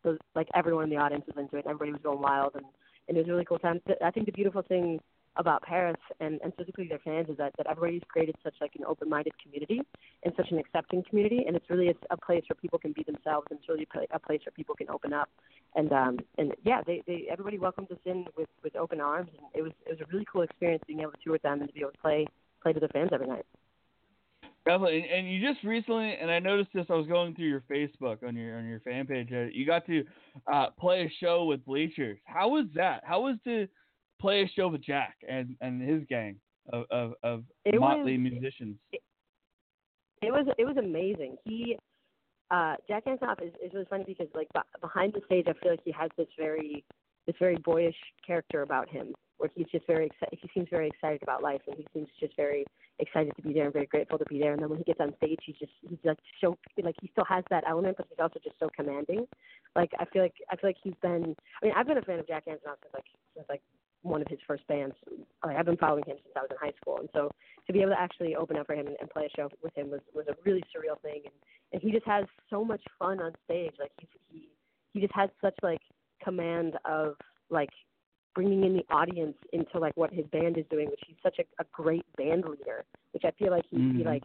the, like everyone in the audience was into it, everybody was going wild, and and it was really cool time. I think the beautiful thing about PVRIS and, and specifically their fans is that, that everybody's created such like an open minded community and such an accepting community and it's really a, a place where people can be themselves and it's really a place where people can open up and um and yeah they, they everybody welcomed us in with, with open arms and it was it was a really cool experience being able to tour with them and to be able to play play to their fans every night. Definitely, and, and you just recently, and I noticed this. I was going through your Facebook on your on your fan page. You got to uh, play a show with Bleachers. How was that? How was to play a show with Jack and and his gang of of, of It motley was- musicians? it was it was amazing. He uh Jack Antonoff is, is really funny because like b- behind the stage I feel like he has this very this very boyish character about him where he's just very excited he seems very excited about life and he seems just very excited to be there and very grateful to be there and then when he gets on stage he's just he's like so like he still has that element but he's also just so commanding. Like I feel like I feel like he's been I mean I've been a fan of Jack Antonoff since like since like one of his first bands. Like, I've been following him since I was in high school, and so to be able to actually open up for him and, and play a show with him was was a really surreal thing. And and he just has so much fun on stage. Like he he he just has such like command of like bringing in the audience into like what his band is doing, which he's such a, a great band leader. Which I feel like he, he Mhm. like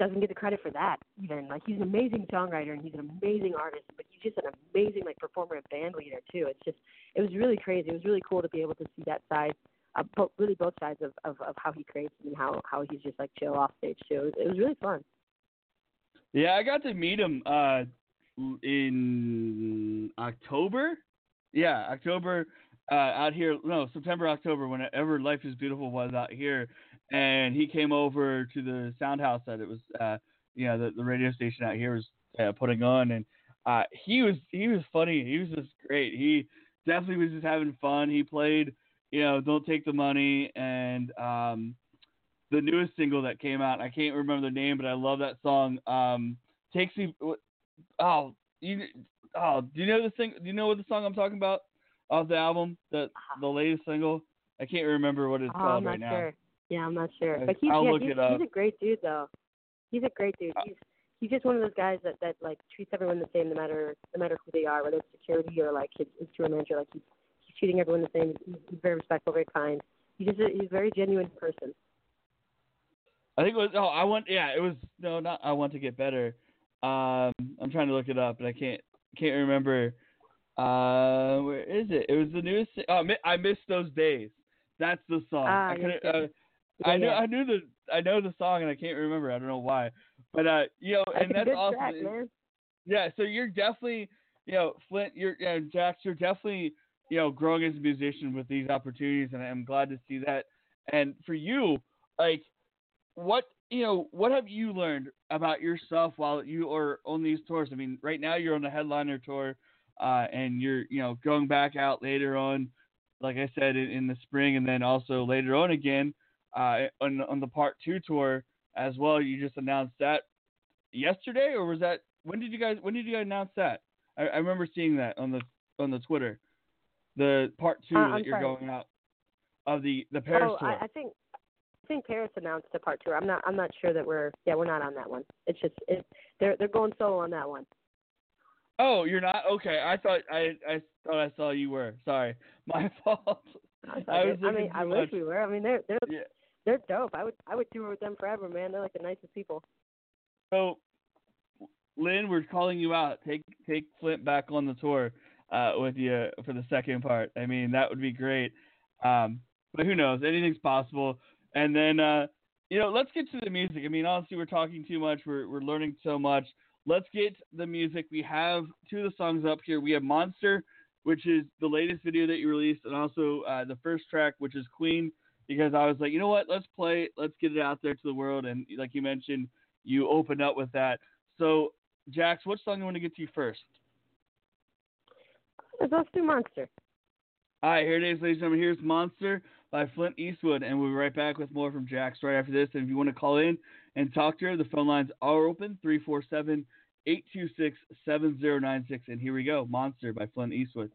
doesn't get the credit for that even. Like he's an amazing songwriter and he's an amazing artist, but he's just an amazing like performer and band leader too. It's just it was really crazy. It was really cool to be able to see that side, uh, bo- really both sides of, of of how he creates and how how he's just like chill off stage too. It was, it was really fun. Yeah, I got to meet him uh, in October. Yeah, October uh, out here. No, September, October. Whenever Life is Beautiful was out here, and he came over to the sound house that it was. Uh, you know, the, the radio station out here was uh, putting on, and uh, he was he was funny. He was just great. He definitely was just having fun. He played, you know, "Don't Take the Money" and um, the newest single that came out. I can't remember the name, but I love that song. Um, takes me. Oh, you. Oh, do you know the thing? Do you know what the song I'm talking about off the album? The the latest single. I can't remember what it's Oh, called I'm not right now. sure. Yeah, I'm not sure. But he's I'll yeah, look he's, it up. Uh, he's a great dude though. He's a great dude. He's he's just one of those guys that that like treats everyone the same no matter no matter who they are, whether it's security or like his, his tour manager. Like he's he's treating everyone the same. He's, he's very respectful, very kind. He's just a, he's a very genuine person. I think it was. Oh, I want. Yeah, it was. No, not. I want to get better. Um, I'm trying to look it up, but I can't. Can't remember. Uh, where is it? It was the newest. Oh, I mi- I missed those days. That's the song. Ah, I couldn't. Uh, I knew. yeah. I knew the. I know the song, and I can't remember. I don't know why. But uh, you know, and that's awesome. track, Yeah, so you're definitely, you know, Flint, you're, you know, Jax, you're definitely, you know, growing as a musician with these opportunities, and I'm glad to see that. And for you, like, what, you know, what have you learned about yourself while you are on these tours? I mean, right now you're on the headliner tour, uh, and you're, you know, going back out later on, like I said, in, in the spring, and then also later on again, uh, on on the part two tour as well. You just announced that yesterday, or was that when did you guys when did you guys announce that? I, I remember seeing that on the on the Twitter, the part two Uh, that you're sorry. going out of the the PVRIS oh, tour. I, I think I think PVRIS announced the part two. I'm not I'm not sure that we're yeah we're not on that one. It's just it they're they're going solo on that one. Oh, you're not okay. I thought I I thought I saw you were. Sorry, my fault. I, I was I mean I too wish much. we were. I mean they're they're Yeah. they're dope. I would I would tour with them forever, man. They're like the nicest people. So, Lynn, we're calling you out. Take take Flint back on the tour uh, with you for the second part. I mean, that would be great. Um, but who knows? Anything's possible. And then, uh, you know, let's get to the music. I mean, honestly, we're talking too much. We're we're learning so much. Let's get the music. We have two of the songs up here. We have Monster, which is the latest video that you released, and also uh, the first track, which is Queen. Because I was like, you know what? Let's play. it. Let's get it out there to the world. And like you mentioned, you opened up with that. So, Jax, what song do you want to get to you first? Let's do Monster. All right, here it is, ladies and gentlemen. Here's Monster by Flint Eastwood, and we'll be right back with more from Jax right after this. And if you want to call in and talk to her. The phone lines are open 347 826 7096. And here we go Monster by Flint Eastwood.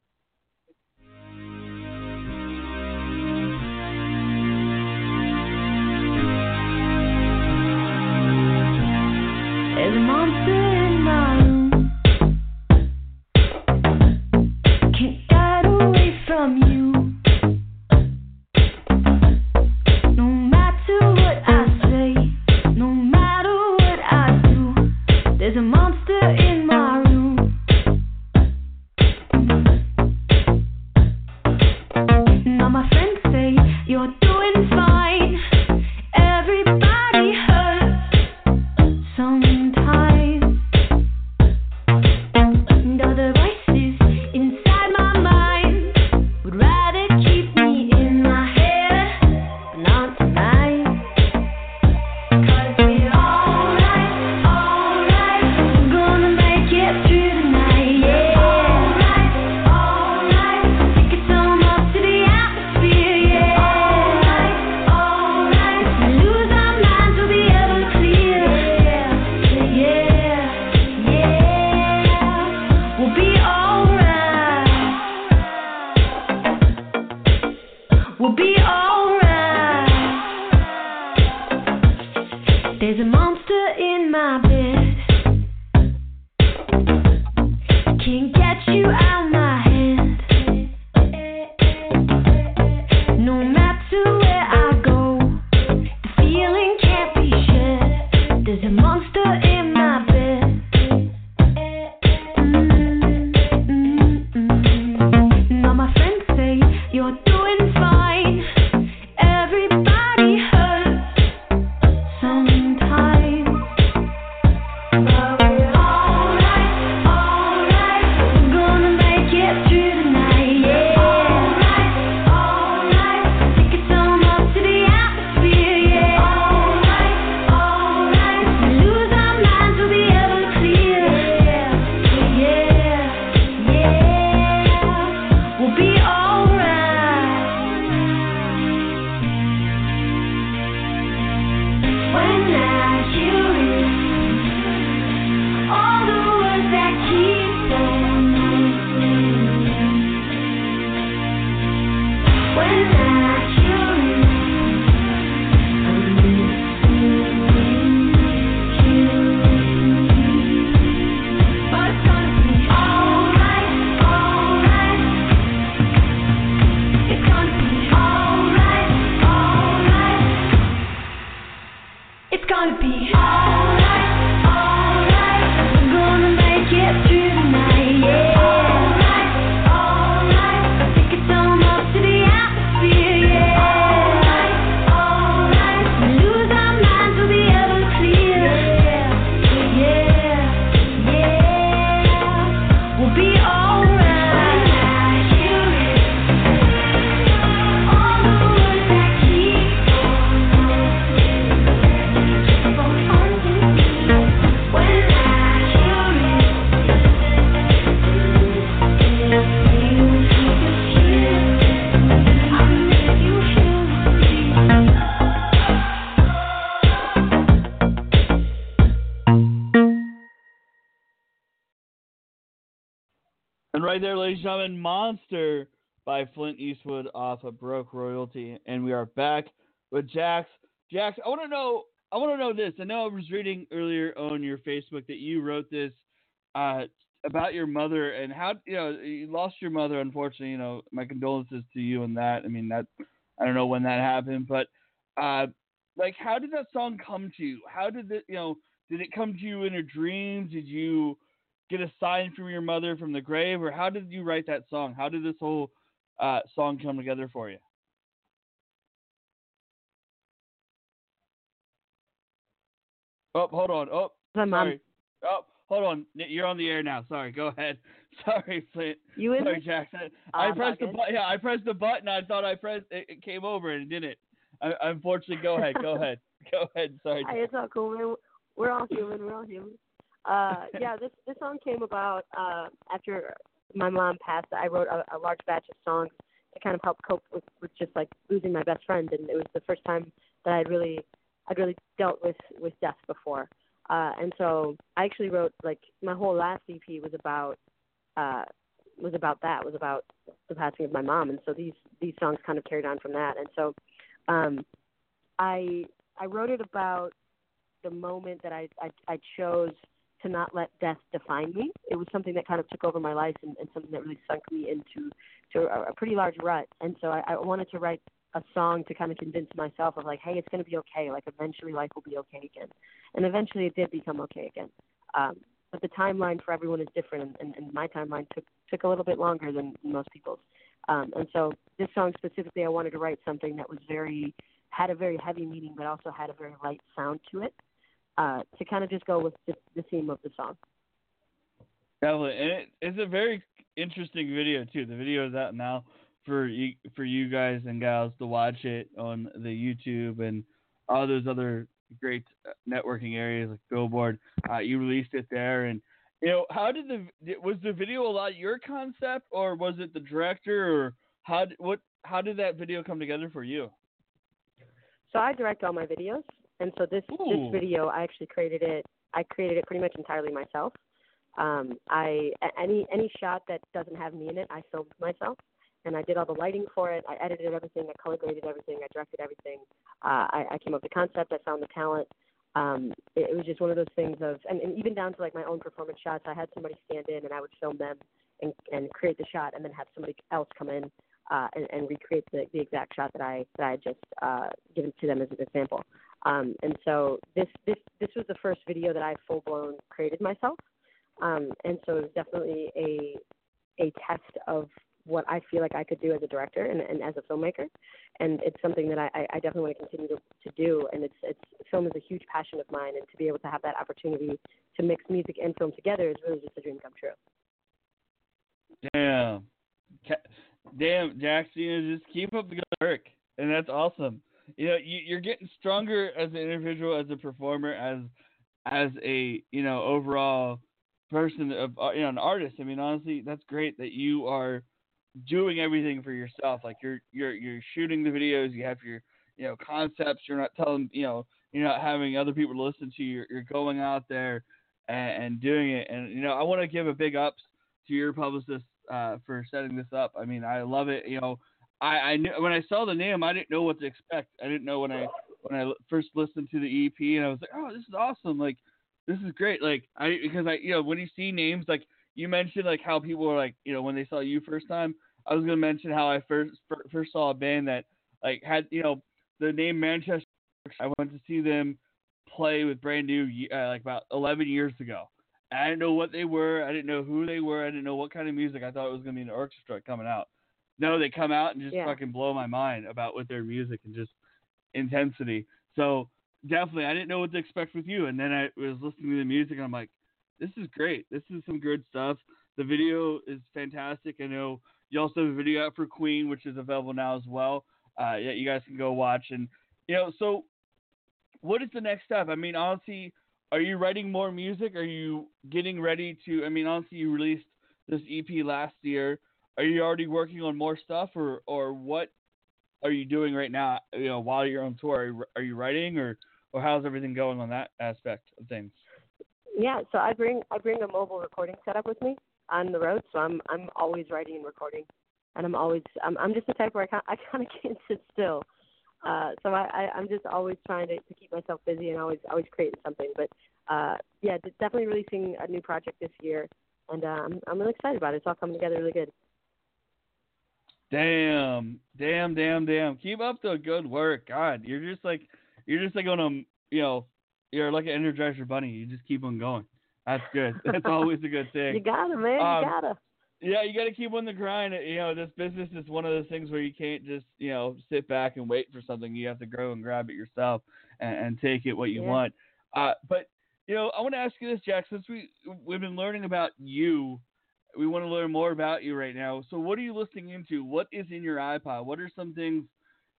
Every monster. Right there, ladies and gentlemen, Monster by Flint Eastwood off of Broke Royalty. And we are back with Jax. Jax, I want to know I want to know this. I know I was reading earlier on your Facebook that you wrote this uh, about your mother and how you know you lost your mother. Unfortunately, you know my condolences to you on that. I mean that I don't know when that happened, but uh, like how did that song come to you? How did it you know did it come to you in a dream? Did you get a sign from your mother from the grave, or how did you write that song? How did this whole uh, song come together for you? Oh, hold on. Oh, My mom. sorry. Oh, hold on. You're on the air now. Sorry. Go ahead. Sorry, Flint. You in Sorry. Jackson. Oh, I pressed the button. Yeah, I pressed the button. I thought I pressed. It, it came over and it didn't. I, unfortunately, go ahead. Go ahead. Go ahead. Sorry. Hey, it's all cool. We're, we're all human. We're all human. Uh, yeah, this this song came about uh, after my mom passed. I wrote a, a large batch of songs to kind of help cope with, with just like losing my best friend, and it was the first time that I'd really I'd really dealt with with death before. Uh, and so I actually wrote like my whole last EP was about uh, was about that was about the passing of my mom, and so these these songs kind of carried on from that. And so um, I I wrote it about the moment that I, I I chose to not let death define me. It was something that kind of took over my life and, and something that really sunk me into to a, a pretty large rut. And so I, I wanted to write a song to kind of convince myself of like, hey, it's going to be okay. Like eventually life will be okay again. And eventually it did become okay again. Um, but the timeline for everyone is different, and, and my timeline took took a little bit longer than most people's. Um, and so this song specifically, I wanted to write something that was very had a very heavy meaning, but also had a very light sound to it, uh, to kind of just go with the, the theme of the song. Definitely, and it, it's a very interesting video too. The video is out now for you for you guys and gals to watch it on the YouTube and all those other great uh, networking areas like Billboard. Uh, you released it there, and you know how did the was the video a lot your concept, or was it the director, or how what how did that video come together for you? So I direct all my videos, and so this Ooh. this video I actually created it. I created it pretty much entirely myself. Um, I any any shot that doesn't have me in it, I filmed myself, and I did all the lighting for it. I edited everything. I color graded everything. I directed everything. Uh, I, I came up with the concept. I found the talent. Um, it, it was just one of those things of, and, and even down to like my own performance shots. I had somebody stand in, and I would film them and and create the shot, and then have somebody else come in uh, and, and recreate the, the exact shot that I that I had just uh, given to them as an example. Um, and so this this this was the first video that I full blown created myself. Um, and so it was definitely a a test of what I feel like I could do as a director and, and as a filmmaker. And it's something that I, I definitely want to continue to, to do. And it's it's film is a huge passion of mine, and to be able to have that opportunity to mix music and film together is really just a dream come true. Damn, damn, Jackson, just keep up the good work, and that's awesome. You know, you, you're getting stronger as an individual, as a performer, as as a you know overall person of uh, you know an artist. I mean, honestly, that's great that you are doing everything for yourself. Like you're you're you're shooting the videos, you have your you know concepts. You're not telling you know you're not having other people listen to you. You're, you're going out there and, and doing it. And you know, I want to give a big ups to your publicist uh, for setting this up. I mean, I love it. You know, I, I knew when I saw the name, I didn't know what to expect. I didn't know when I when I first listened to the EP, and I was like, oh, this is awesome. Like, this is great. Like, I because I you know when you see names like you mentioned like how people were like you know when they saw you first time. I was gonna mention how I first first saw a band that like had you know the name Manchester. I went to see them play with brand new uh, like about 11 years ago. I didn't know what they were. I didn't know who they were. I didn't know what kind of music. I thought it was gonna be an orchestra coming out. No, they come out and just Yeah. fucking blow my mind about with their music and just intensity. So definitely, I didn't know what to expect with you. And then I was listening to the music, and I'm like, this is great. This is some good stuff. The video is fantastic. I know you also have a video out for Queen, which is available now as well. Uh, yeah, you guys can go watch. And you know, so what is the next step? I mean, honestly, are you writing more music? Are you getting ready to? I mean, honestly, you released this EP last year. Are you already working on more stuff, or or what are you doing right now? You know, while you're on tour, are you, are you writing, or or how's everything going on that aspect of things? Yeah, so I bring I bring a mobile recording setup with me on the road, so I'm I'm always writing and recording, and I'm always I'm I'm just the type where I kind I kind of can't sit still, uh, so I, I I'm just always trying to, to keep myself busy and always always creating something. But uh, yeah, definitely releasing a new project this year, and I'm I'm really excited about it. It's all coming together really good. Damn, damn, damn, damn. Keep up the good work. God, you're just like you're just like on a you know you're like an Energizer bunny. You just keep on going. That's good. That's always a good thing. You gotta, man. Um, you gotta. Yeah, you got to keep on the grind. You know, this business is one of those things where you can't just, you know, sit back and wait for something. You have to grow and grab it yourself and, and take it what you Yeah. want. Uh, but you know, I want to ask you this, Jack. Since we we've been learning about you, we want to learn more about you right now. So, what are you listening into? What is in your iPod? What are some things,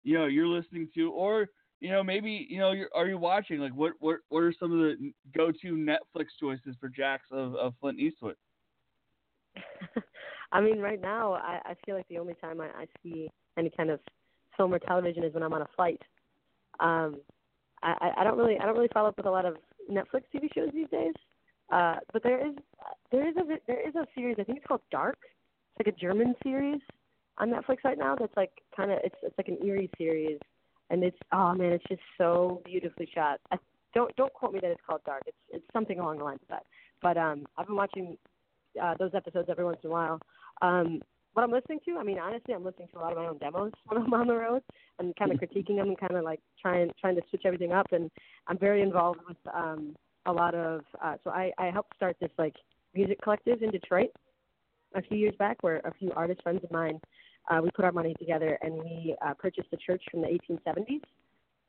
you know, you're listening to, or you know, maybe you know, are you watching? Like, what what what are some of the go-to Netflix choices for Jax of, of Flint Eastwood? I mean, right now, I, I feel like the only time I, I see any kind of film or television is when I'm on a flight. Um, I- I don't really, I don't really follow up with a lot of Netflix TV shows these days. Uh, but there is, there is a, there is a series. I think it's called Dark. It's like a German series on Netflix right now. That's like kind of, it's, it's like an eerie series, and it's, oh man, it's just so beautifully shot. I don't don't quote me that it's called dark. It's it's something along the lines of that. But um, I've been watching uh, those episodes every once in a while. Um, what I'm listening to, I mean, honestly, I'm listening to a lot of my own demos when I'm on the road and kind of critiquing them and kind of like trying trying to switch everything up. And I'm very involved with um, a lot of. Uh, so I I helped start this like music collective in Detroit a few years back, where a few artist friends of mine uh, we put our money together and we uh, purchased a church from the 1870s,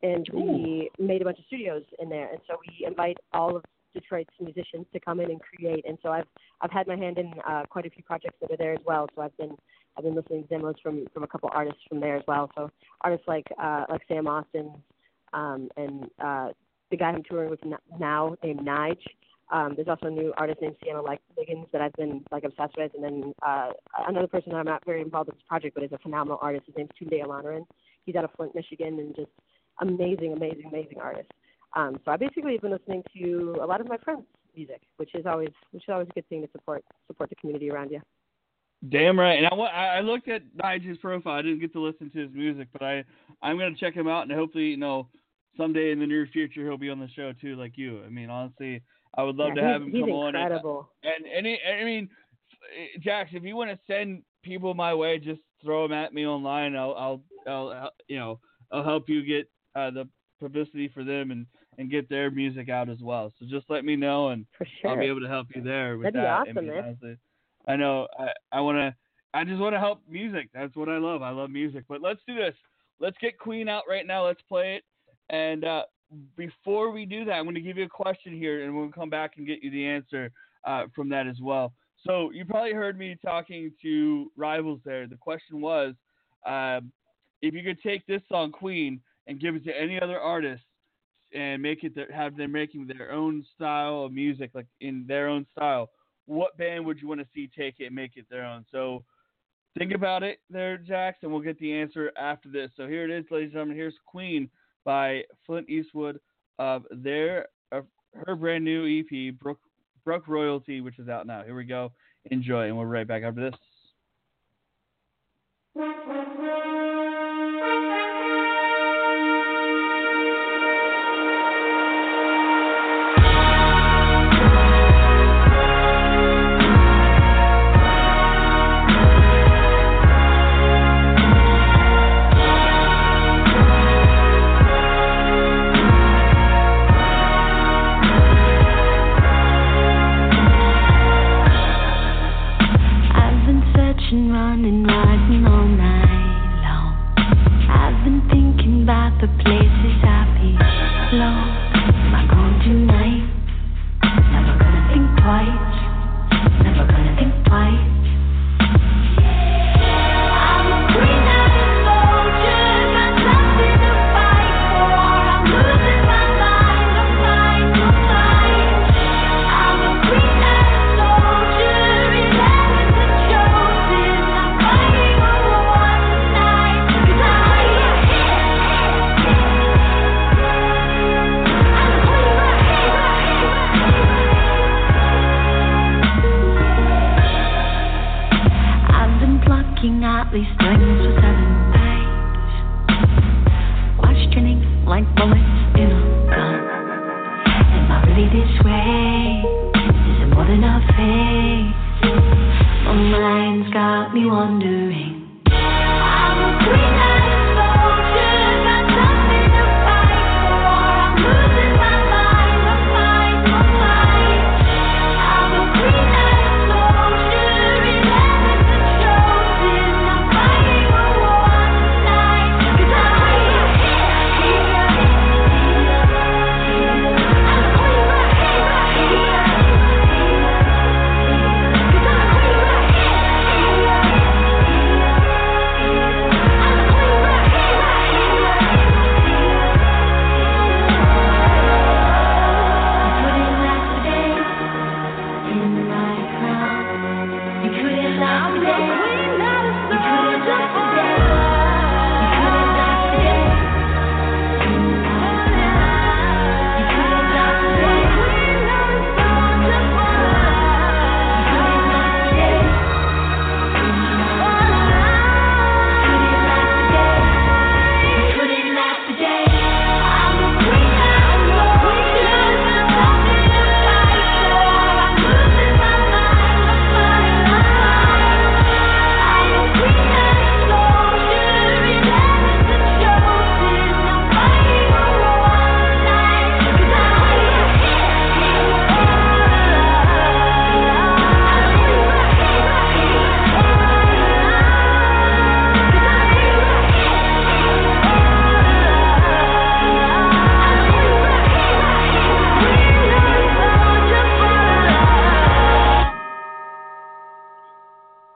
and we made a bunch of studios in there. And so we invite all of Detroit's musicians to come in and create. And so I've I've had my hand in uh, quite a few projects that are there as well. So I've been I've been listening to demos from from a couple artists from there as well. So artists like uh, like Sam Austin um, and uh, the guy I'm touring with now named Nige. Um, there's also a new artist named Sienna like Liggins that I've been like obsessed with, and then uh, another person that I'm not very involved with this project, but is a phenomenal artist. His name's Tunde Olaniran. He's out of Flint, Michigan, and just amazing, amazing, amazing artist. Um, so I basically have been listening to a lot of my friends' music, which is always which is always a good thing to support support the community around you. Damn right. And I, I looked at Nigel's profile. I didn't get to listen to his music, but I I'm gonna check him out and hopefully you know someday in the near future he'll be on the show too, like you. I mean, honestly, I would love Yeah, to have him come on. And, incredible. and and it, I mean, Jax, if you want to send people my way, just throw them at me online. I'll I'll, I'll, you know I'll help you get uh, the publicity for them and and get their music out as well. So just let me know and For I'll be able to help you there with That'd be that. awesome, I mean, honestly, I know I I want to I just want to help music. That's what I love. I love music. But let's do this. Let's get Queen out right now. Let's play it. And uh, before we do that, I'm going to give you a question here, and we'll come back and get you the answer uh, from that as well. So you probably heard me talking to rivals there. The question was, um, if you could take this song Queen and give it to any other artist and make it their, have them making their own style of music, like in their own style, what band would you want to see take it and make it their own? So think about it there, Jax, and we'll get the answer after this. So here it is, ladies and gentlemen. Here's Queen by Flint Eastwood of their of her brand new EP, Broke Broke Royalty, which is out now. Here we go. Enjoy, and we'll be right back after this.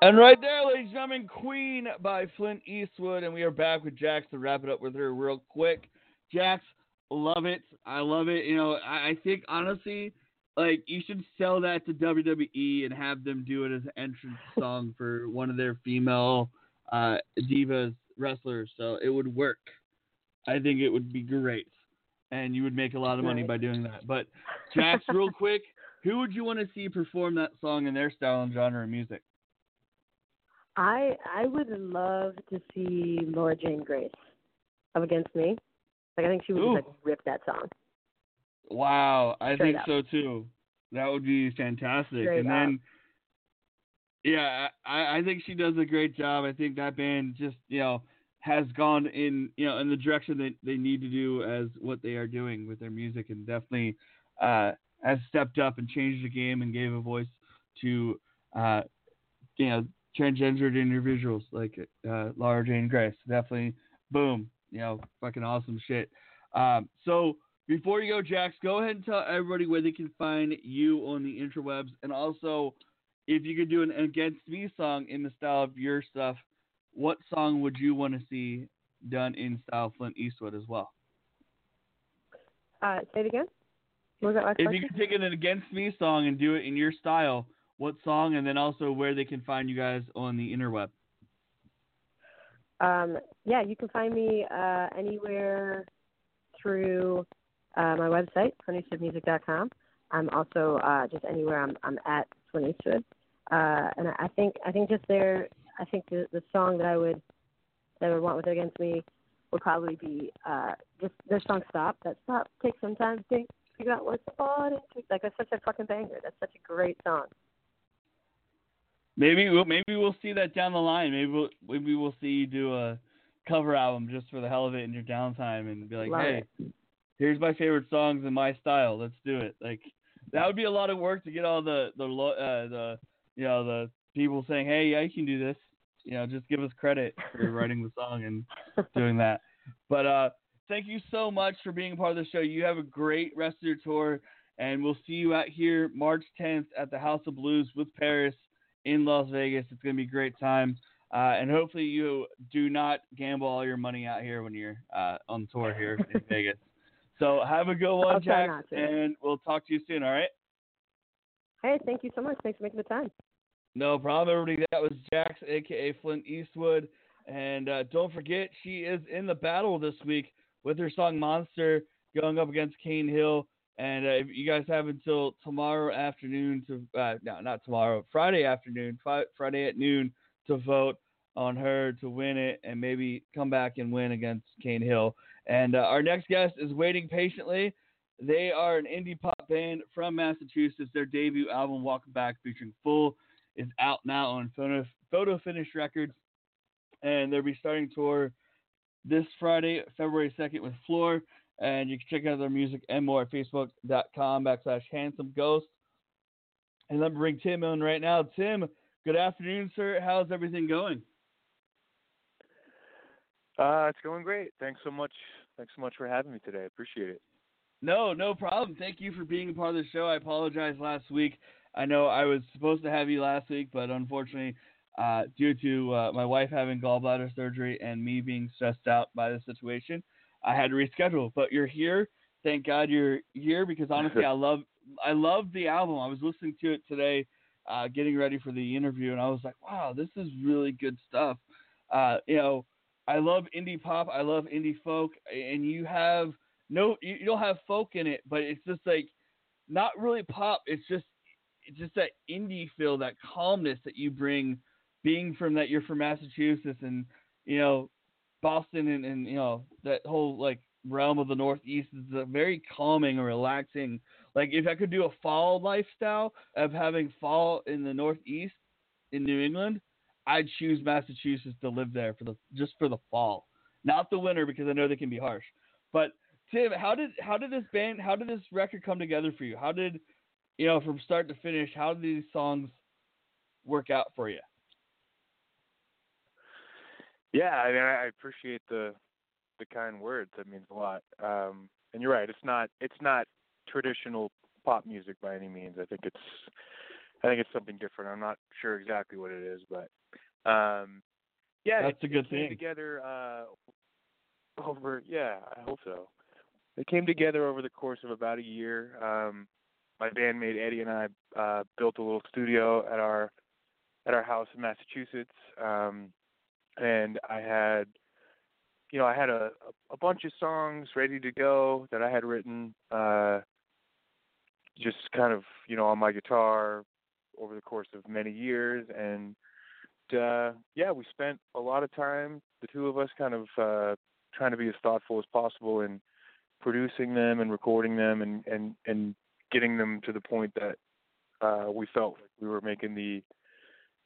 And right there, ladies and gentlemen, Queen by Flint Eastwood, and we are back with Jax to wrap it up with her real quick. Jax, love it. I love it. You know, I, I think honestly, like you should sell that to WWE and have them do it as an entrance song for one of their female uh, divas wrestlers. So it would work. I think it would be great, and you would make a lot of money by doing that. But Jax, real quick, who would you want to see perform that song in their style and genre of music? I I would love to see Laura Jane Grace up Against Me. Like I think she would Ooh. just like rip that song. Wow, I Straight think up. so too. That would be fantastic. Straight and up. then, yeah, I, I think she does a great job. I think that band just you know has gone in you know in the direction that they need to do as what they are doing with their music, and definitely uh, has stepped up and changed the game and gave a voice to uh, you know transgendered individuals like uh, Laura Jane Grace. Definitely, boom, you know, fucking awesome shit. Um, so before you go, Jax, go ahead and tell everybody where they can find you on the interwebs, and also if you could do an Against Me song in the style of your stuff, what song would you want to see done in style Flint Eastwood as well? Uh, say it again. What was that last If question? you could take an Against Me song and do it in your style, what song, and then also where they can find you guys on the interweb. Um, yeah, you can find me uh, anywhere through uh, my website, flintEastwoodmusic.com. I'm also uh, just anywhere I'm, I'm at Eastwood. Uh, and I I think I think just there, I think the the song that I would that I would want with it against me would probably be uh, just their song "Stop." That "Stop" takes some time to think, figure out what's on it. Like that's such a fucking banger. That's such a great song. Maybe we'll maybe we'll see that down the line. Maybe we'll maybe we'll see you do a cover album just for the hell of it in your downtime and be like, Love hey, it. here's my favorite songs in my style. Let's do it. Like that would be a lot of work to get all the the uh, the you know the people saying, hey, yeah, you can do this. You know, just give us credit for writing the song and doing that. But uh, thank you so much for being a part of the show. You have a great rest of your tour, and we'll see you out here March 10th at the House of Blues with PVRIS in Las Vegas. It's going to be a great time. Uh, and hopefully you do not gamble all your money out here when you're uh, on tour here in Vegas. So have a good one, Jack, and we'll talk to you soon. All right? Hey, thank you so much. Thanks for making the time. No problem, everybody. That was Jax, aka Flint Eastwood, and uh, don't forget she is in the battle this week with her song "Monster" going up against Cane Hill. And uh, you guys have until tomorrow afternoon to uh, no, not tomorrow, Friday afternoon, fi- Friday at noon to vote on her to win it and maybe come back and win against Cane Hill. And uh, our next guest is waiting patiently. They are an indie pop band from Massachusetts. Their debut album, Welcome Back, featuring Fool, is out now on Photo, Photo Finish Records. And they'll be starting tour this Friday, February 2nd with Flor. And you can check out their music and more at facebook.com backslash handsome ghost. And let me bring Tim on right now. Tim, good afternoon, sir. How's everything going? Uh, it's going great. Thanks so much. Thanks so much for having me today. I appreciate it. No, no problem. Thank you for being a part of the show. I apologize last week. I know I was supposed to have you last week, but unfortunately, uh, due to uh, my wife having gallbladder surgery and me being stressed out by the situation, I had to reschedule. But you're here. Thank God you're here because honestly, I love I love the album. I was listening to it today, uh, getting ready for the interview, and I was like, wow, this is really good stuff. Uh, you know, I love indie pop. I love indie folk, and you have no, you, you don't have folk in it, but it's just like not really pop. It's just it's just that indie feel, that calmness that you bring, being from that you're from Massachusetts and you know Boston and, and you know that whole like realm of the Northeast is a very calming and relaxing. Like if I could do a fall lifestyle of having fall in the Northeast in New England, I'd choose Massachusetts to live there for the just for the fall, not the winter because I know they can be harsh. But Tim, how did how did this band how did this record come together for you? How did you know from start to finish? How did these songs work out for you? Yeah, I mean, I appreciate the the kind words. That means a lot. Um, and you're right. It's not it's not traditional pop music by any means. I think it's I think it's something different. I'm not sure exactly what it is, but um, yeah, That's it, a good thing. together uh, over. Yeah, I hope so. It came together over the course of about a year. Um, my bandmate Eddie and I uh, built a little studio at our at our house in Massachusetts, um, and I had, you know, I had a a bunch of songs ready to go that I had written, uh, just kind of, you know, on my guitar over the course of many years, and uh, yeah, we spent a lot of time, the two of us, kind of uh, trying to be as thoughtful as possible in producing them and recording them and and and getting them to the point that uh, we felt like we were making the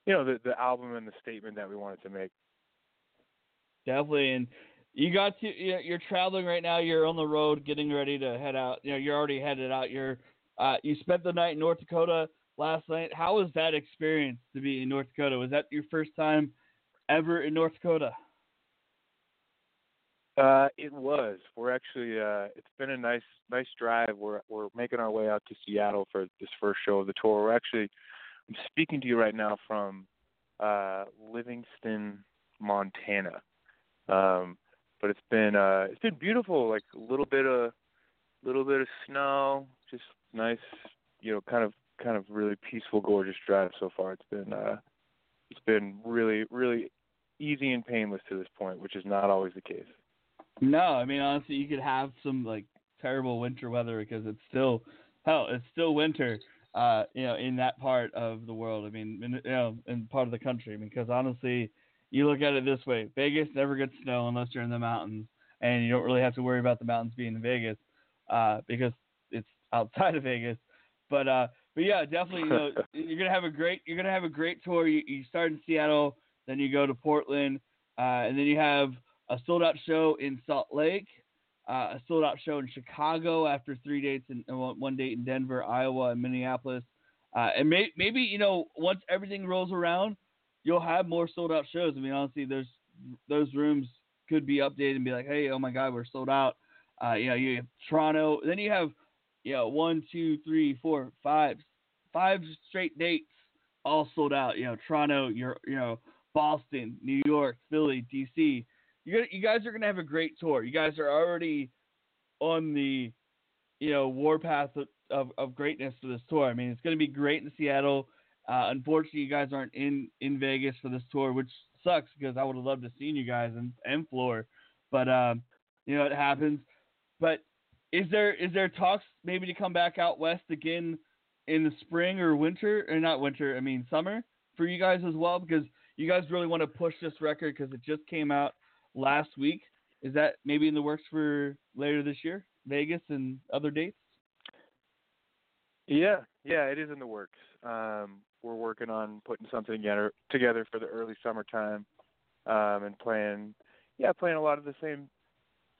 you know the the album and the statement that we wanted to make. Definitely, and you got to you're traveling right now. You're on the road, getting ready to head out. You know, you're already headed out. You're uh, you spent the night in North Dakota last night. How was that experience to be in North Dakota? Was that your first time ever in North Dakota? Uh, it was. We're actually. Uh, it's been a nice, nice drive. We're we're making our way out to Seattle for this first show of the tour. We're actually. I'm speaking to you right now from uh, Livingston, Montana. Um, but it's been uh, it's been beautiful. Like a little bit of, little bit of snow. Just nice. You know, kind of, kind of really peaceful, gorgeous drive so far. It's been. Uh, it's been really, really easy and painless to this point, which is not always the case. No, I mean honestly, you could have some like terrible winter weather because it's still hell, it's still winter. Uh, you know, in that part of the world. I mean, in, you know, in part of the country. Because honestly, you look at it this way: Vegas never gets snow unless you're in the mountains, and you don't really have to worry about the mountains being in Vegas, uh, because it's outside of Vegas. But uh, but yeah, definitely, you know, you're gonna have a great you're gonna have a great tour. You, you start in Seattle, then you go to Portland, uh, and then you have a sold out show in Salt Lake, uh, a sold out show in Chicago after three dates and one date in Denver, Iowa, and Minneapolis. Uh, and may, maybe you know once everything rolls around, you'll have more sold out shows. I mean, honestly, there's those rooms could be updated and be like, hey, oh my God, we're sold out. Uh, you know, you have Toronto, then you have you know one, two, three, four, five, five straight dates all sold out. You know, Toronto, you're you know Boston, New York, Philly, DC. You you guys are gonna have a great tour. You guys are already on the you know warpath of, of, of greatness for this tour. I mean, it's gonna be great in Seattle. Uh, unfortunately, you guys aren't in in Vegas for this tour, which sucks because I would have loved to seen you guys and and Flor, but um, you know it happens. But is there is there talks maybe to come back out west again in the spring or winter or not winter? I mean summer for you guys as well because you guys really want to push this record because it just came out last week. Is that maybe in the works for later this year, Vegas and other dates? Yeah, yeah, it is in the works. Um, we're working on putting something together together for the early summertime, um, and playing, yeah, playing a lot of the same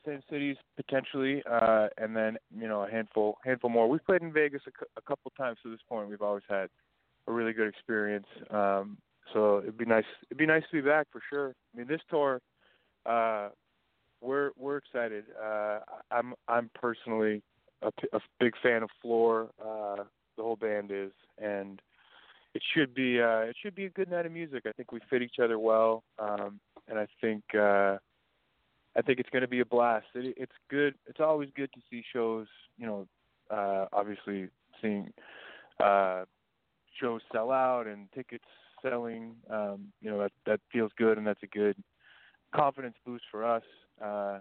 same cities potentially, uh, and then you know a handful handful more. We've played in Vegas a, a couple times to this point. We've always had a really good experience. Um, so it'd be nice. It'd be nice to be back for sure. I mean, this tour, uh, we're we're excited. Uh, I'm I'm personally a big fan of Flor. Uh, the whole band is, and it should be uh, it should be a good night of music. I think we fit each other well, um, and I think uh, I think it's going to be a blast. It, it's good. It's always good to see shows. You know, uh, obviously seeing uh, shows sell out and tickets selling. Um, you know that that feels good, and that's a good confidence boost for us. Uh,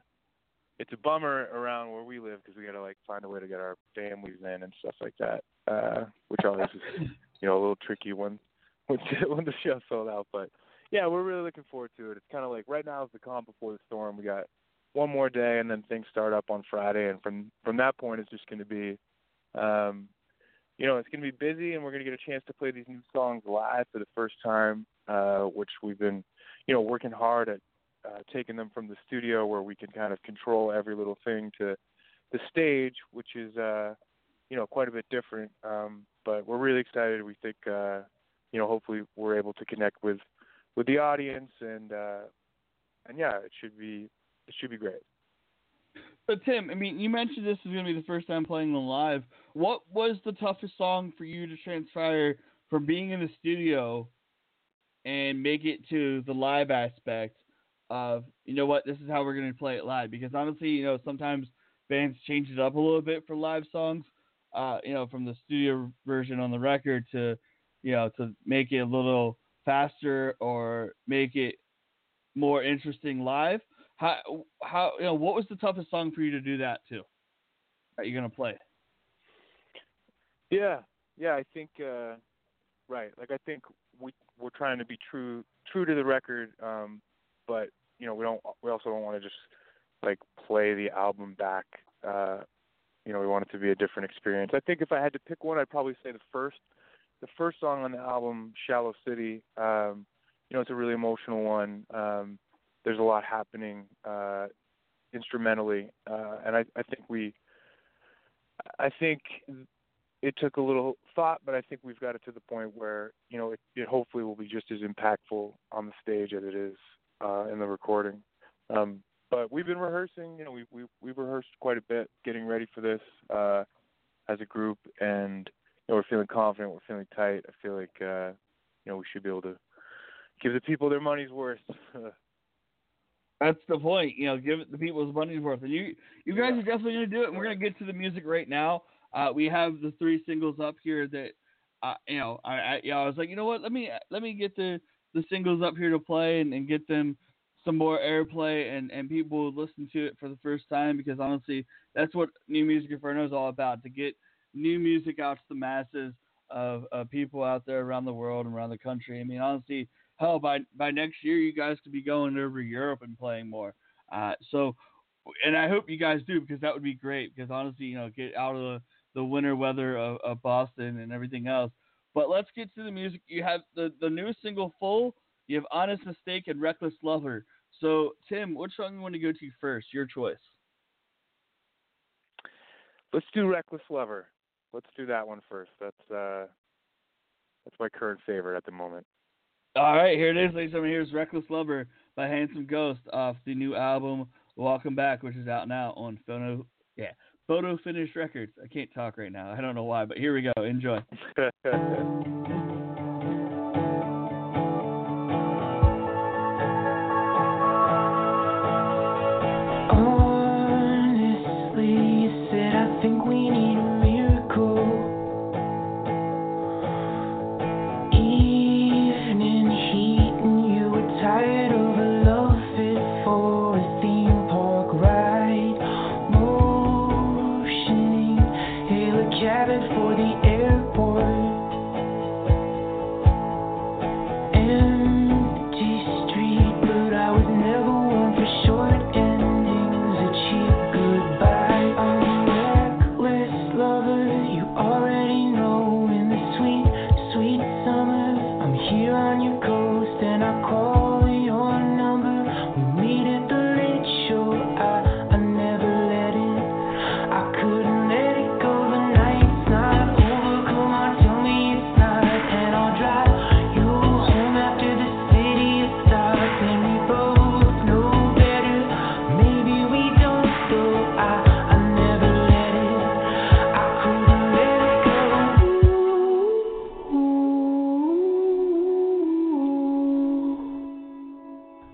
it's a bummer around where we live because we got to like find a way to get our families in and stuff like that, uh, which always is you know a little tricky when when when the show sold out. But yeah, we're really looking forward to it. It's kind of like right now is the calm before the storm. We got one more day and then things start up on Friday, and from from that point it's just going to be, um, you know, it's going to be busy, and we're going to get a chance to play these new songs live for the first time, uh, which we've been, you know, working hard at uh, taking them from the studio where we can kind of control every little thing to the stage, which is, uh, you know, quite a bit different. Um, but we're really excited. We think, uh, you know, hopefully we're able to connect with with the audience, and uh, and yeah, it should be it should be great. But Tim, I mean, you mentioned this is going to be the first time playing them live. What was the toughest song for you to transpire from being in the studio and make it to the live aspect of you know what this is how we're going to play it live because honestly you know sometimes bands change it up a little bit for live songs uh you know from the studio version on the record to you know to make it a little faster or make it more interesting live how how you know what was the toughest song for you to do that to that you're going to play Yeah, yeah, I think uh right. Like I think we we're trying to be true true to the record, um, but you know we don't we also don't want to just like play the album back. Uh, you know we want it to be a different experience. I think if I had to pick one, I'd probably say the first the first song on the album, Shallow City. Um, you know it's a really emotional one. Um, there's a lot happening uh, instrumentally, uh, and I I think we I think it took a little thought, but I think we've got it to the point where you know it, it hopefully will be just as impactful on the stage as it is uh, in the recording. Um, but we've been rehearsing. You know, we we we've rehearsed quite a bit, getting ready for this uh, as a group, and you know we're feeling confident. We're feeling tight. I feel like uh, you know we should be able to give the people their money's worth. That's the point, you know. Give it the people's money's worth, and you you guys are definitely gonna do it. And we're gonna get to the music right now. Uh, we have the three singles up here that, uh, you know, I, I, you know, I was like, you know what, let me let me get the the singles up here to play and, and get them some more airplay and and people listen to it for the first time because honestly, that's what New Music Inferno is all about to get new music out to the masses of, of people out there around the world and around the country. I mean, honestly, hell, by by next year, you guys could be going over Europe and playing more. Uh, so, and I hope you guys do because that would be great. Because honestly, you know, get out of the, the winter weather of, of Boston and everything else. But let's get to the music. You have the the newest single, "Fool." You have "Honest Mistake" and "Reckless Lover." So, Tim, which song you want to go to first? Your choice. Let's do Reckless Lover. Let's do that one first. That's uh, that's my current favorite at the moment. All right, here it is, ladies and gentlemen. Here's "Reckless Lover" by Handsome Ghost off the new album "Welcome Back," which is out now on Photo. Yeah, Photo Finish Records. I can't talk right now. I don't know why, but here we go. Enjoy.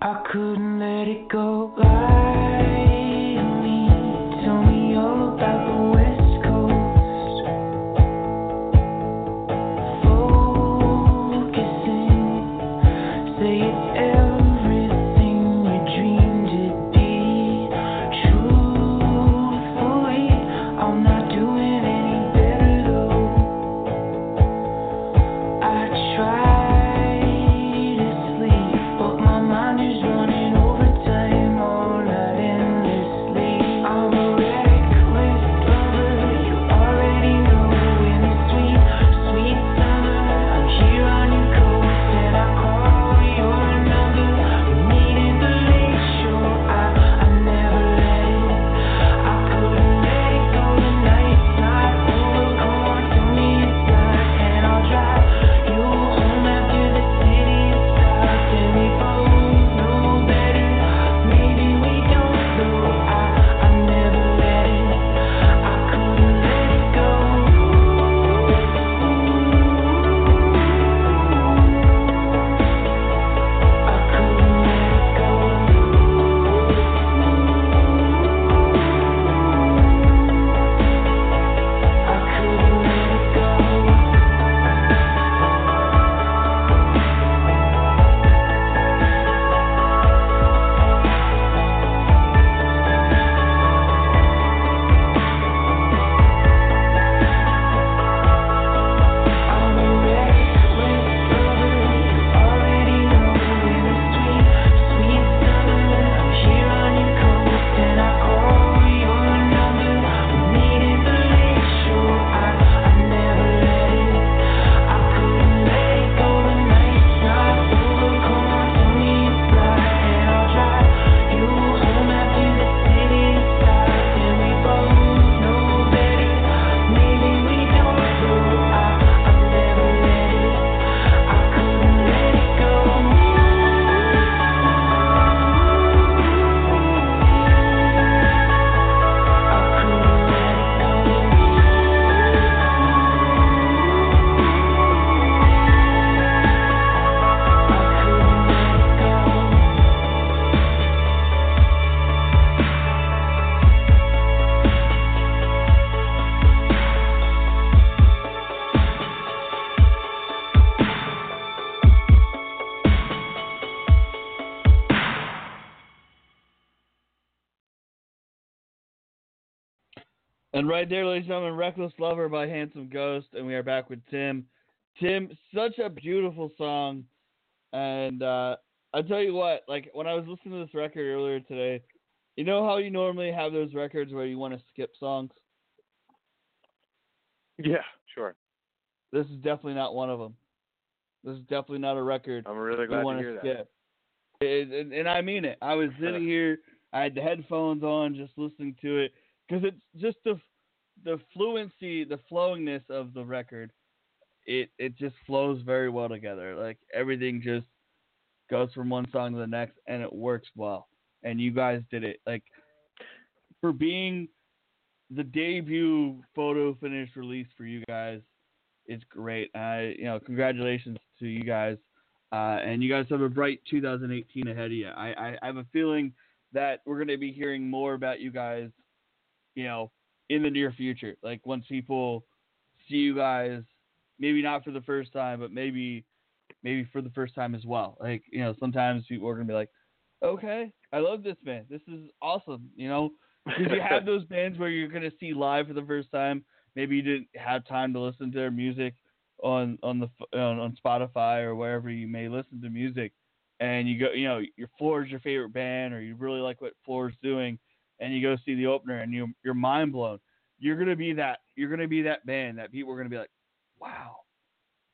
I couldn't let it go. Lie And right there, ladies and gentlemen, Reckless Lover by Handsome Ghost, and we are back with Tim. Tim, such a beautiful song. And uh, I tell you what, like when I was listening to this record earlier today, you know how you normally have those records where you want to skip songs? Yeah, sure. This is definitely not one of them. This is definitely not a record I'm really glad to hear that. skip. It- and, and I mean it. I was sitting here, I had the headphones on, just listening to it, because it's just the the fluency, the flowingness of the record. It it just flows very well together. Like everything just goes from one song to the next, and it works well. And you guys did it. Like for being the debut photo finish release for you guys, it's great. I you know congratulations to you guys. Uh, and you guys have a bright 2018 ahead of you. I, I, I have a feeling that we're going to be hearing more about you guys, you know, in the near future. Like once people see you guys, maybe not for the first time, but maybe maybe for the first time as well. Like you know, sometimes people are going to be like, okay, I love this band. This is awesome. You know, because you have those bands where you're going to see live for the first time. Maybe you didn't have time to listen to their music on on the on, on Spotify or wherever you may listen to music, and you go, you know, your Flor is your favorite band, or you really like what Flor is doing, and you go see the opener, and you you're mind blown. You're gonna be that. You're gonna be that band that people are gonna be like, wow,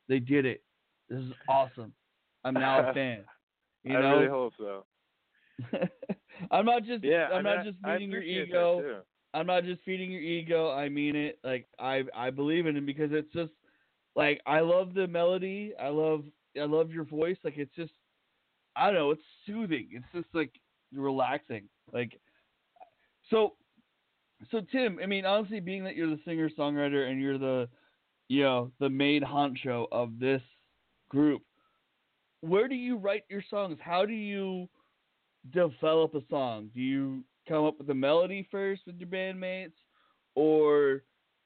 they did it. This is awesome. I'm now a fan. You I know, really hope so. I'm not just Yeah, I'm not just feeding your ego. I'm not just feeding your ego. I mean it. Like I I believe in it because it's just like I love the melody. I love I love your voice. Like it's just I don't know. It's soothing. It's just like relaxing. Like so so Tim. I mean honestly, being that you're the singer songwriter and you're the you know the main honcho of this group, where do you write your songs? How do you develop a song? Do you come up with a melody first with your bandmates, or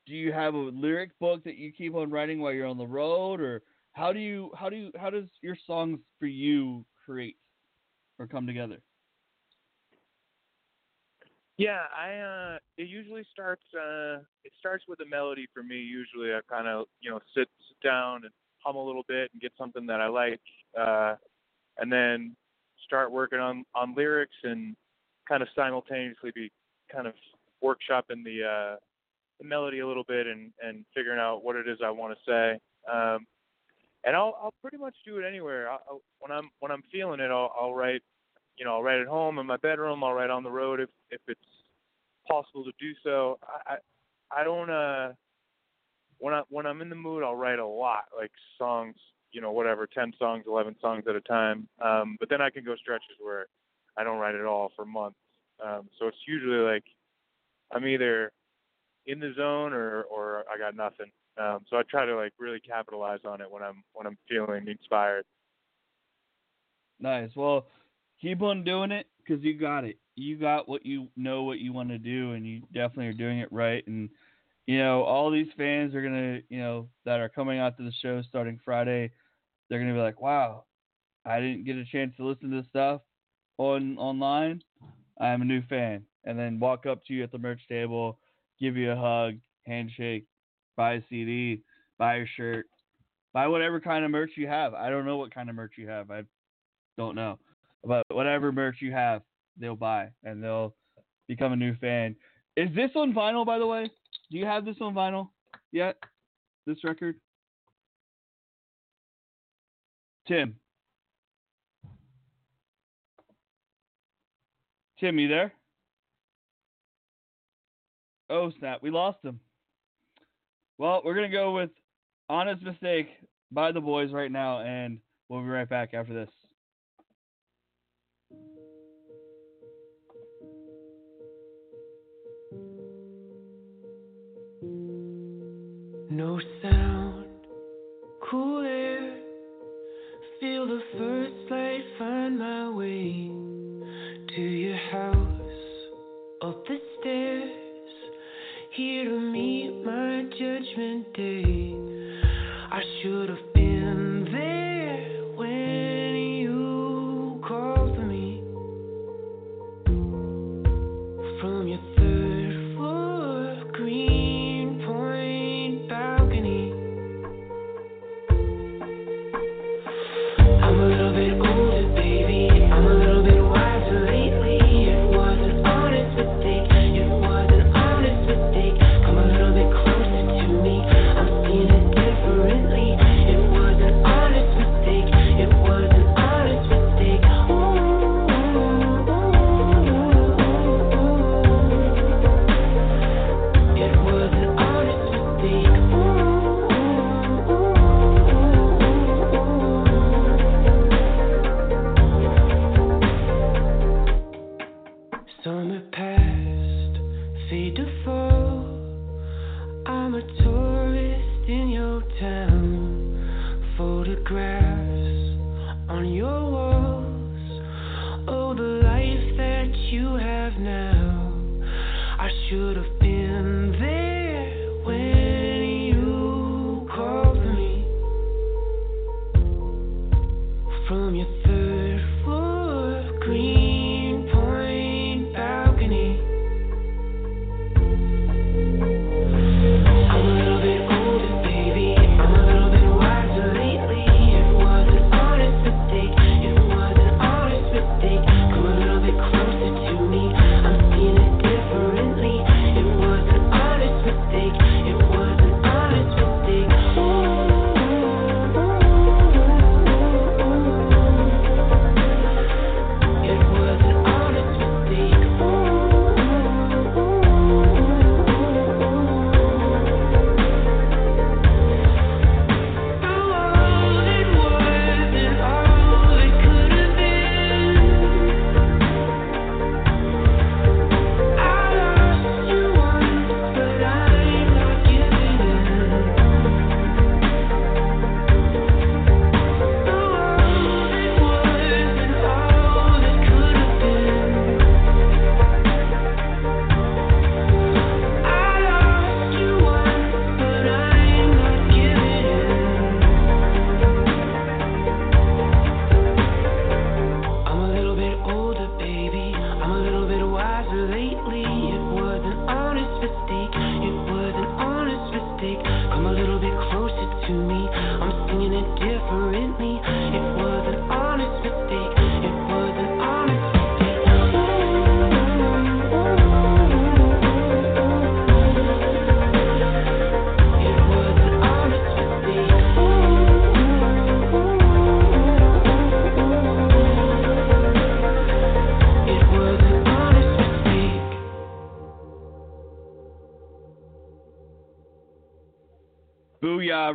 do you have a lyric book that you keep on writing while you're on the road, or how do you how do you how does your songs for you create or come together? Yeah, I uh it usually starts uh it starts with a melody for me. Usually I kind of, you know, sit sit down and hum a little bit and get something that I like uh and then start working on on lyrics and kind of simultaneously be kind of workshopping the uh the melody a little bit and and figuring out what it is I want to say. Um and I'll I'll pretty much do it anywhere. I'll, when I'm when I'm feeling it, I'll I'll write you know, I'll write at home in my bedroom. I'll write on the road if if it's possible to do so. I I, I don't uh when I when I'm in the mood, I'll write a lot, like songs, you know, whatever, ten songs, eleven songs at a time. Um, but then I can go stretches where I don't write at all for months. Um, so it's usually like I'm either in the zone or or I got nothing. Um, so I try to like really capitalize on it when I'm when I'm feeling inspired. Nice. Well, keep on doing it because you got it. You got what you know what you want to do, and you definitely are doing it right. And you know, all these fans are gonna, you know, that are coming out to the show starting Friday, they're gonna be like, "Wow, I didn't get a chance to listen to this stuff on online. I'm a new fan." And then walk up to you at the merch table, give you a hug, handshake, buy a CD, buy a shirt, buy whatever kind of merch you have. I don't know what kind of merch you have. I don't know. But whatever merch you have, they'll buy and they'll become a new fan. Is this on vinyl, by the way? Do you have this on vinyl yet? This record? Tim. Tim, you there? Oh, snap. We lost him. Well, we're going to go with Honest Mistake by the boys right now, and we'll be right back after this. No sound, cool air. Feel the first light find my way to your house, up the stairs. Here to meet my judgment day.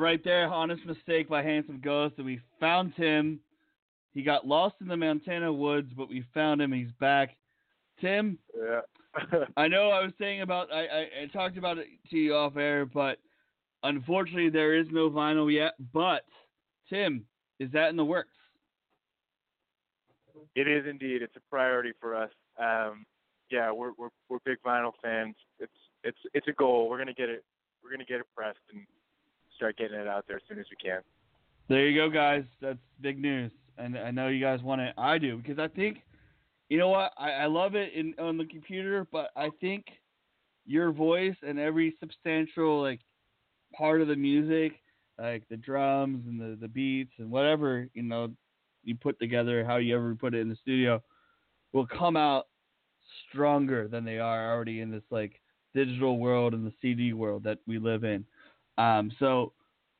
Right there. Honest mistake by Handsome Ghost. And we found him. He got lost in the Montana woods, but we found him. He's back. Tim, Yeah. I know I was saying about I, I, I talked about it to you off air, but unfortunately there is no vinyl yet. But Tim, is that in the works? It is indeed. It's a priority for us. Um, yeah, we're we're we're big vinyl fans. It's it's it's a goal. We're gonna get it. We're gonna get it pressed and start getting it out there as soon as we can. There you go, guys. That's big news, and I know you guys want it. I do because I think, you know what, I, I love it in on the computer, but I think your voice and every substantial like part of the music, like the drums and the the beats and whatever you know you put together, how you ever put it in the studio, will come out stronger than they are already in this like digital world and the CD world that we live in. Um, so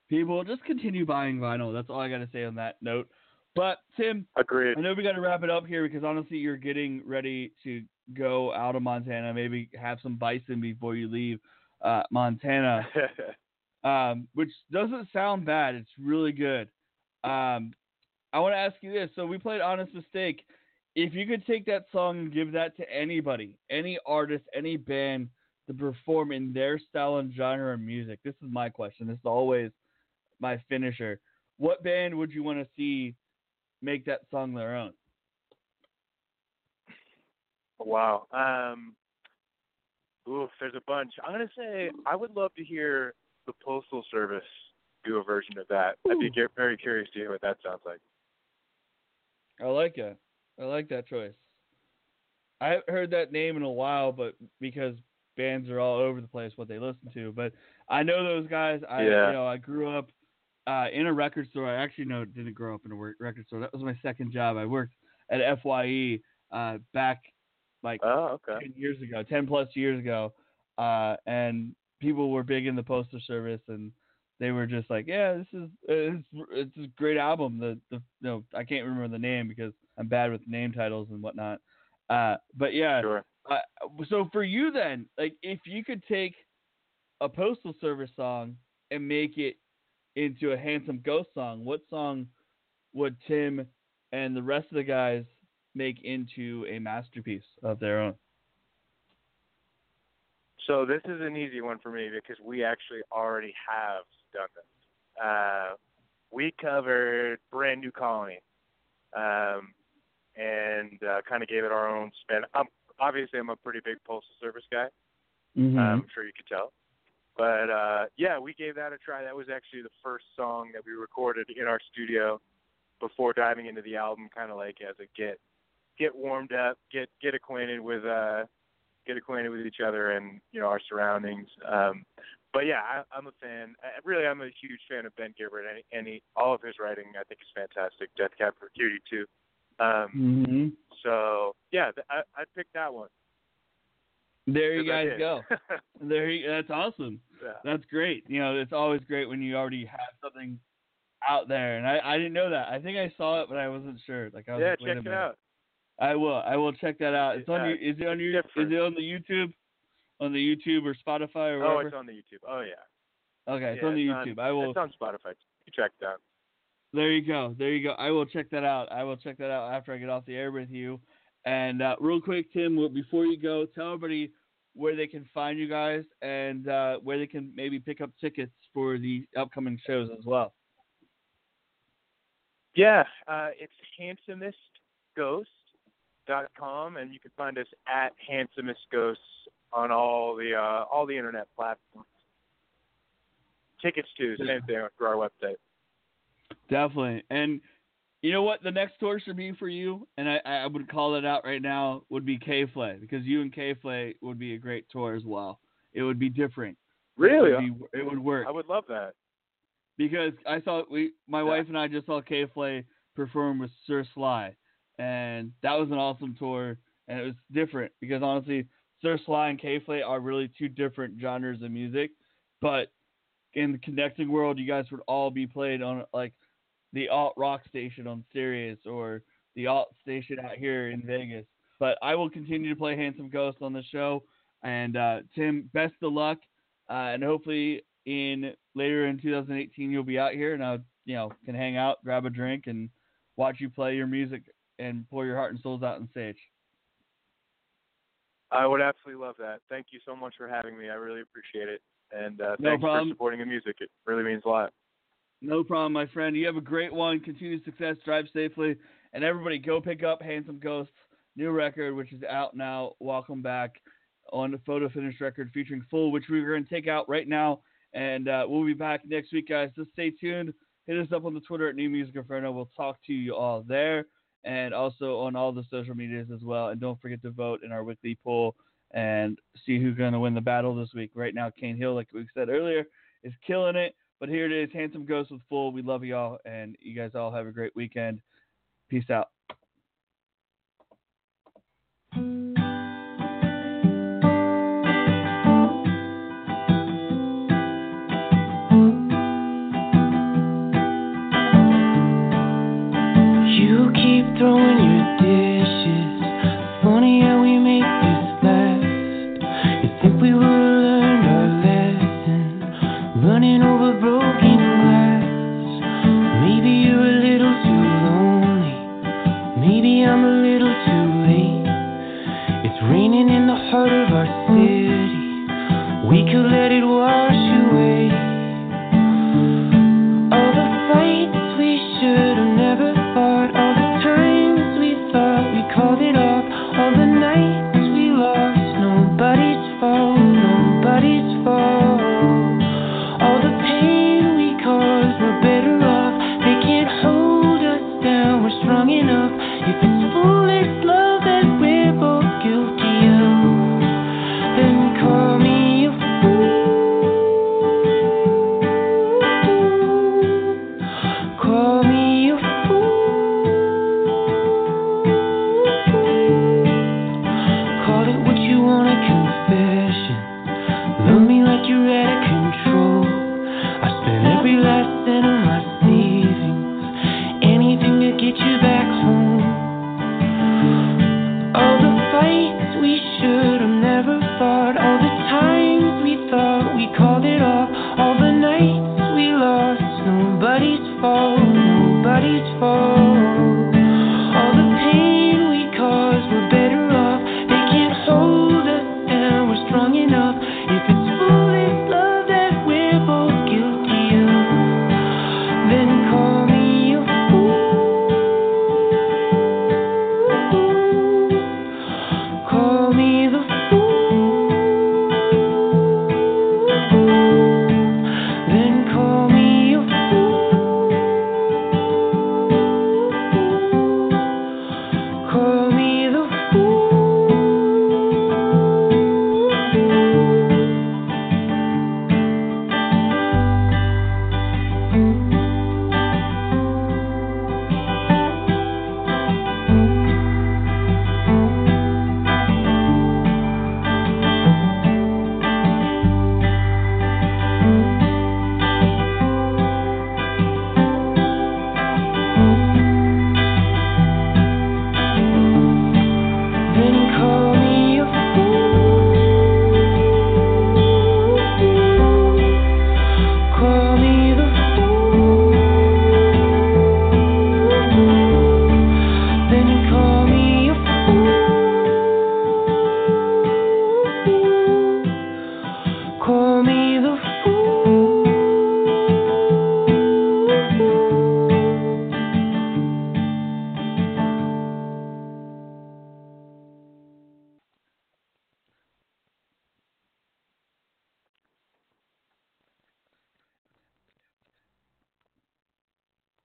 people just continue buying vinyl. That's all I got to say on that note. But Tim, agreed. I know we got to wrap it up here because honestly, you're getting ready to go out of Montana. Maybe have some bison before you leave uh, Montana, um, which doesn't sound bad. It's really good. Um, I want to ask you this. So we played Honest Mistake. If you could take that song and give that to anybody, any artist, any band to perform in their style and genre of music, this is my question. This is always my finisher. What band would you want to see make that song their own? Wow. Um, oof, there's a bunch. I'm gonna say I would love to hear the Postal Service do a version of that. I'd be very curious to hear what that sounds like. I like it. I like that choice. I haven't heard that name in a while, but because bands are all over the place what they listen to. But I know those guys. I Yeah. you know I grew up uh, in a record store. I actually no didn't grow up in a record store. That was my second job. I worked at FYE uh, back like Oh, okay. ten years ago, ten plus years ago, uh, and people were big in the postal service, and they were just like, yeah, this is it's, it's a great album. The the no, I can't remember the name because I'm bad with name titles and whatnot. Uh, but yeah. Uh, so for you then, like if you could take a postal service song and make it into a handsome ghost song, what song would Tim and the rest of the guys make into a masterpiece of their own? So this is an easy one for me because we actually already have done this. Uh, we covered Brand New Colony, um, and uh, kind of gave it our own spin. I'm obviously I'm a pretty big postal service guy. Mm-hmm. I'm sure you could tell. But uh, yeah, we gave that a try. That was actually the first song that we recorded in our studio before diving into the album, kind of like as a get get warmed up, get get acquainted with uh, get acquainted with each other and you know our surroundings. Um, but yeah, I, I'm a fan. I, really, I'm a huge fan of Ben Gibbard. Any, any all of his writing, I think, is fantastic. Death Cab for Cutie too. Um, Mm-hmm. So yeah, I, I'd pick that one. There you guys go. there, you, that's awesome. Yeah. That's great. You know, it's always great when you already have something out there, and I, I didn't know that. I think I saw it, but I wasn't sure. Like, I was yeah, like, check it minute. out. I will. I will check that out. It's on. Yeah, you is it on your? Is it on the YouTube? On the YouTube or Spotify or Oh, it's on the YouTube. Oh yeah. Okay, it's on the it's YouTube. I will. It's on Spotify. You check out. There you go. There you go. I will check that out. I will check that out after I get off the air with you. And uh, real quick, Tim, before you go, tell everybody where they can find you guys and uh, where they can maybe pick up tickets for the upcoming shows as well. Yeah, uh, it's handsomeghost.com, and you can find us at handsomestghosts on all the uh, all the internet platforms. Tickets too, same thing through our website. Definitely. And you know what the next tour should be for you, and I, I would call it out right now, would be K-Flay, because you and K-Flay would be a great tour as well. It would be different. Really? It would, be, it would work. I would love that. because I saw we my wife and I just saw K Flay perform with Sir Sly, and that was an awesome tour, and it was different because honestly, Sir Sly and K Flay are really two different genres of music, but in the connecting world, you guys would all be played on like the alt rock station on Sirius or the alt station out here in Vegas. But I will continue to play Handsome Ghost on the show. And uh, Tim, best of luck, uh, and hopefully in later in 2018 you'll be out here and I you know can hang out, grab a drink, and watch you play your music and pour your heart and souls out on stage. I would absolutely love that. Thank you so much for having me. I really appreciate it. And uh, No thanks problem. for supporting the music. It really means a lot. No problem, my friend. You have a great one. Continue success. Drive safely. And everybody, go pick up Handsome Ghosts' new record, which is out now. Welcome back on the Photo Finish record featuring Fool, which we're going to take out right now. And uh, we'll be back next week, guys. Just stay tuned. Hit us up on the Twitter at New Music Inferno. We'll talk to you all there and also on all the social medias as well. And don't forget to vote in our weekly poll and see who's going to win the battle this week. Right now, Cane Hill, like we said earlier, is killing it. But here it is, Handsome Ghost with Fool. We love you all, and you guys all have a great weekend. Peace out. You keep throwing heart of our city. We could let it wash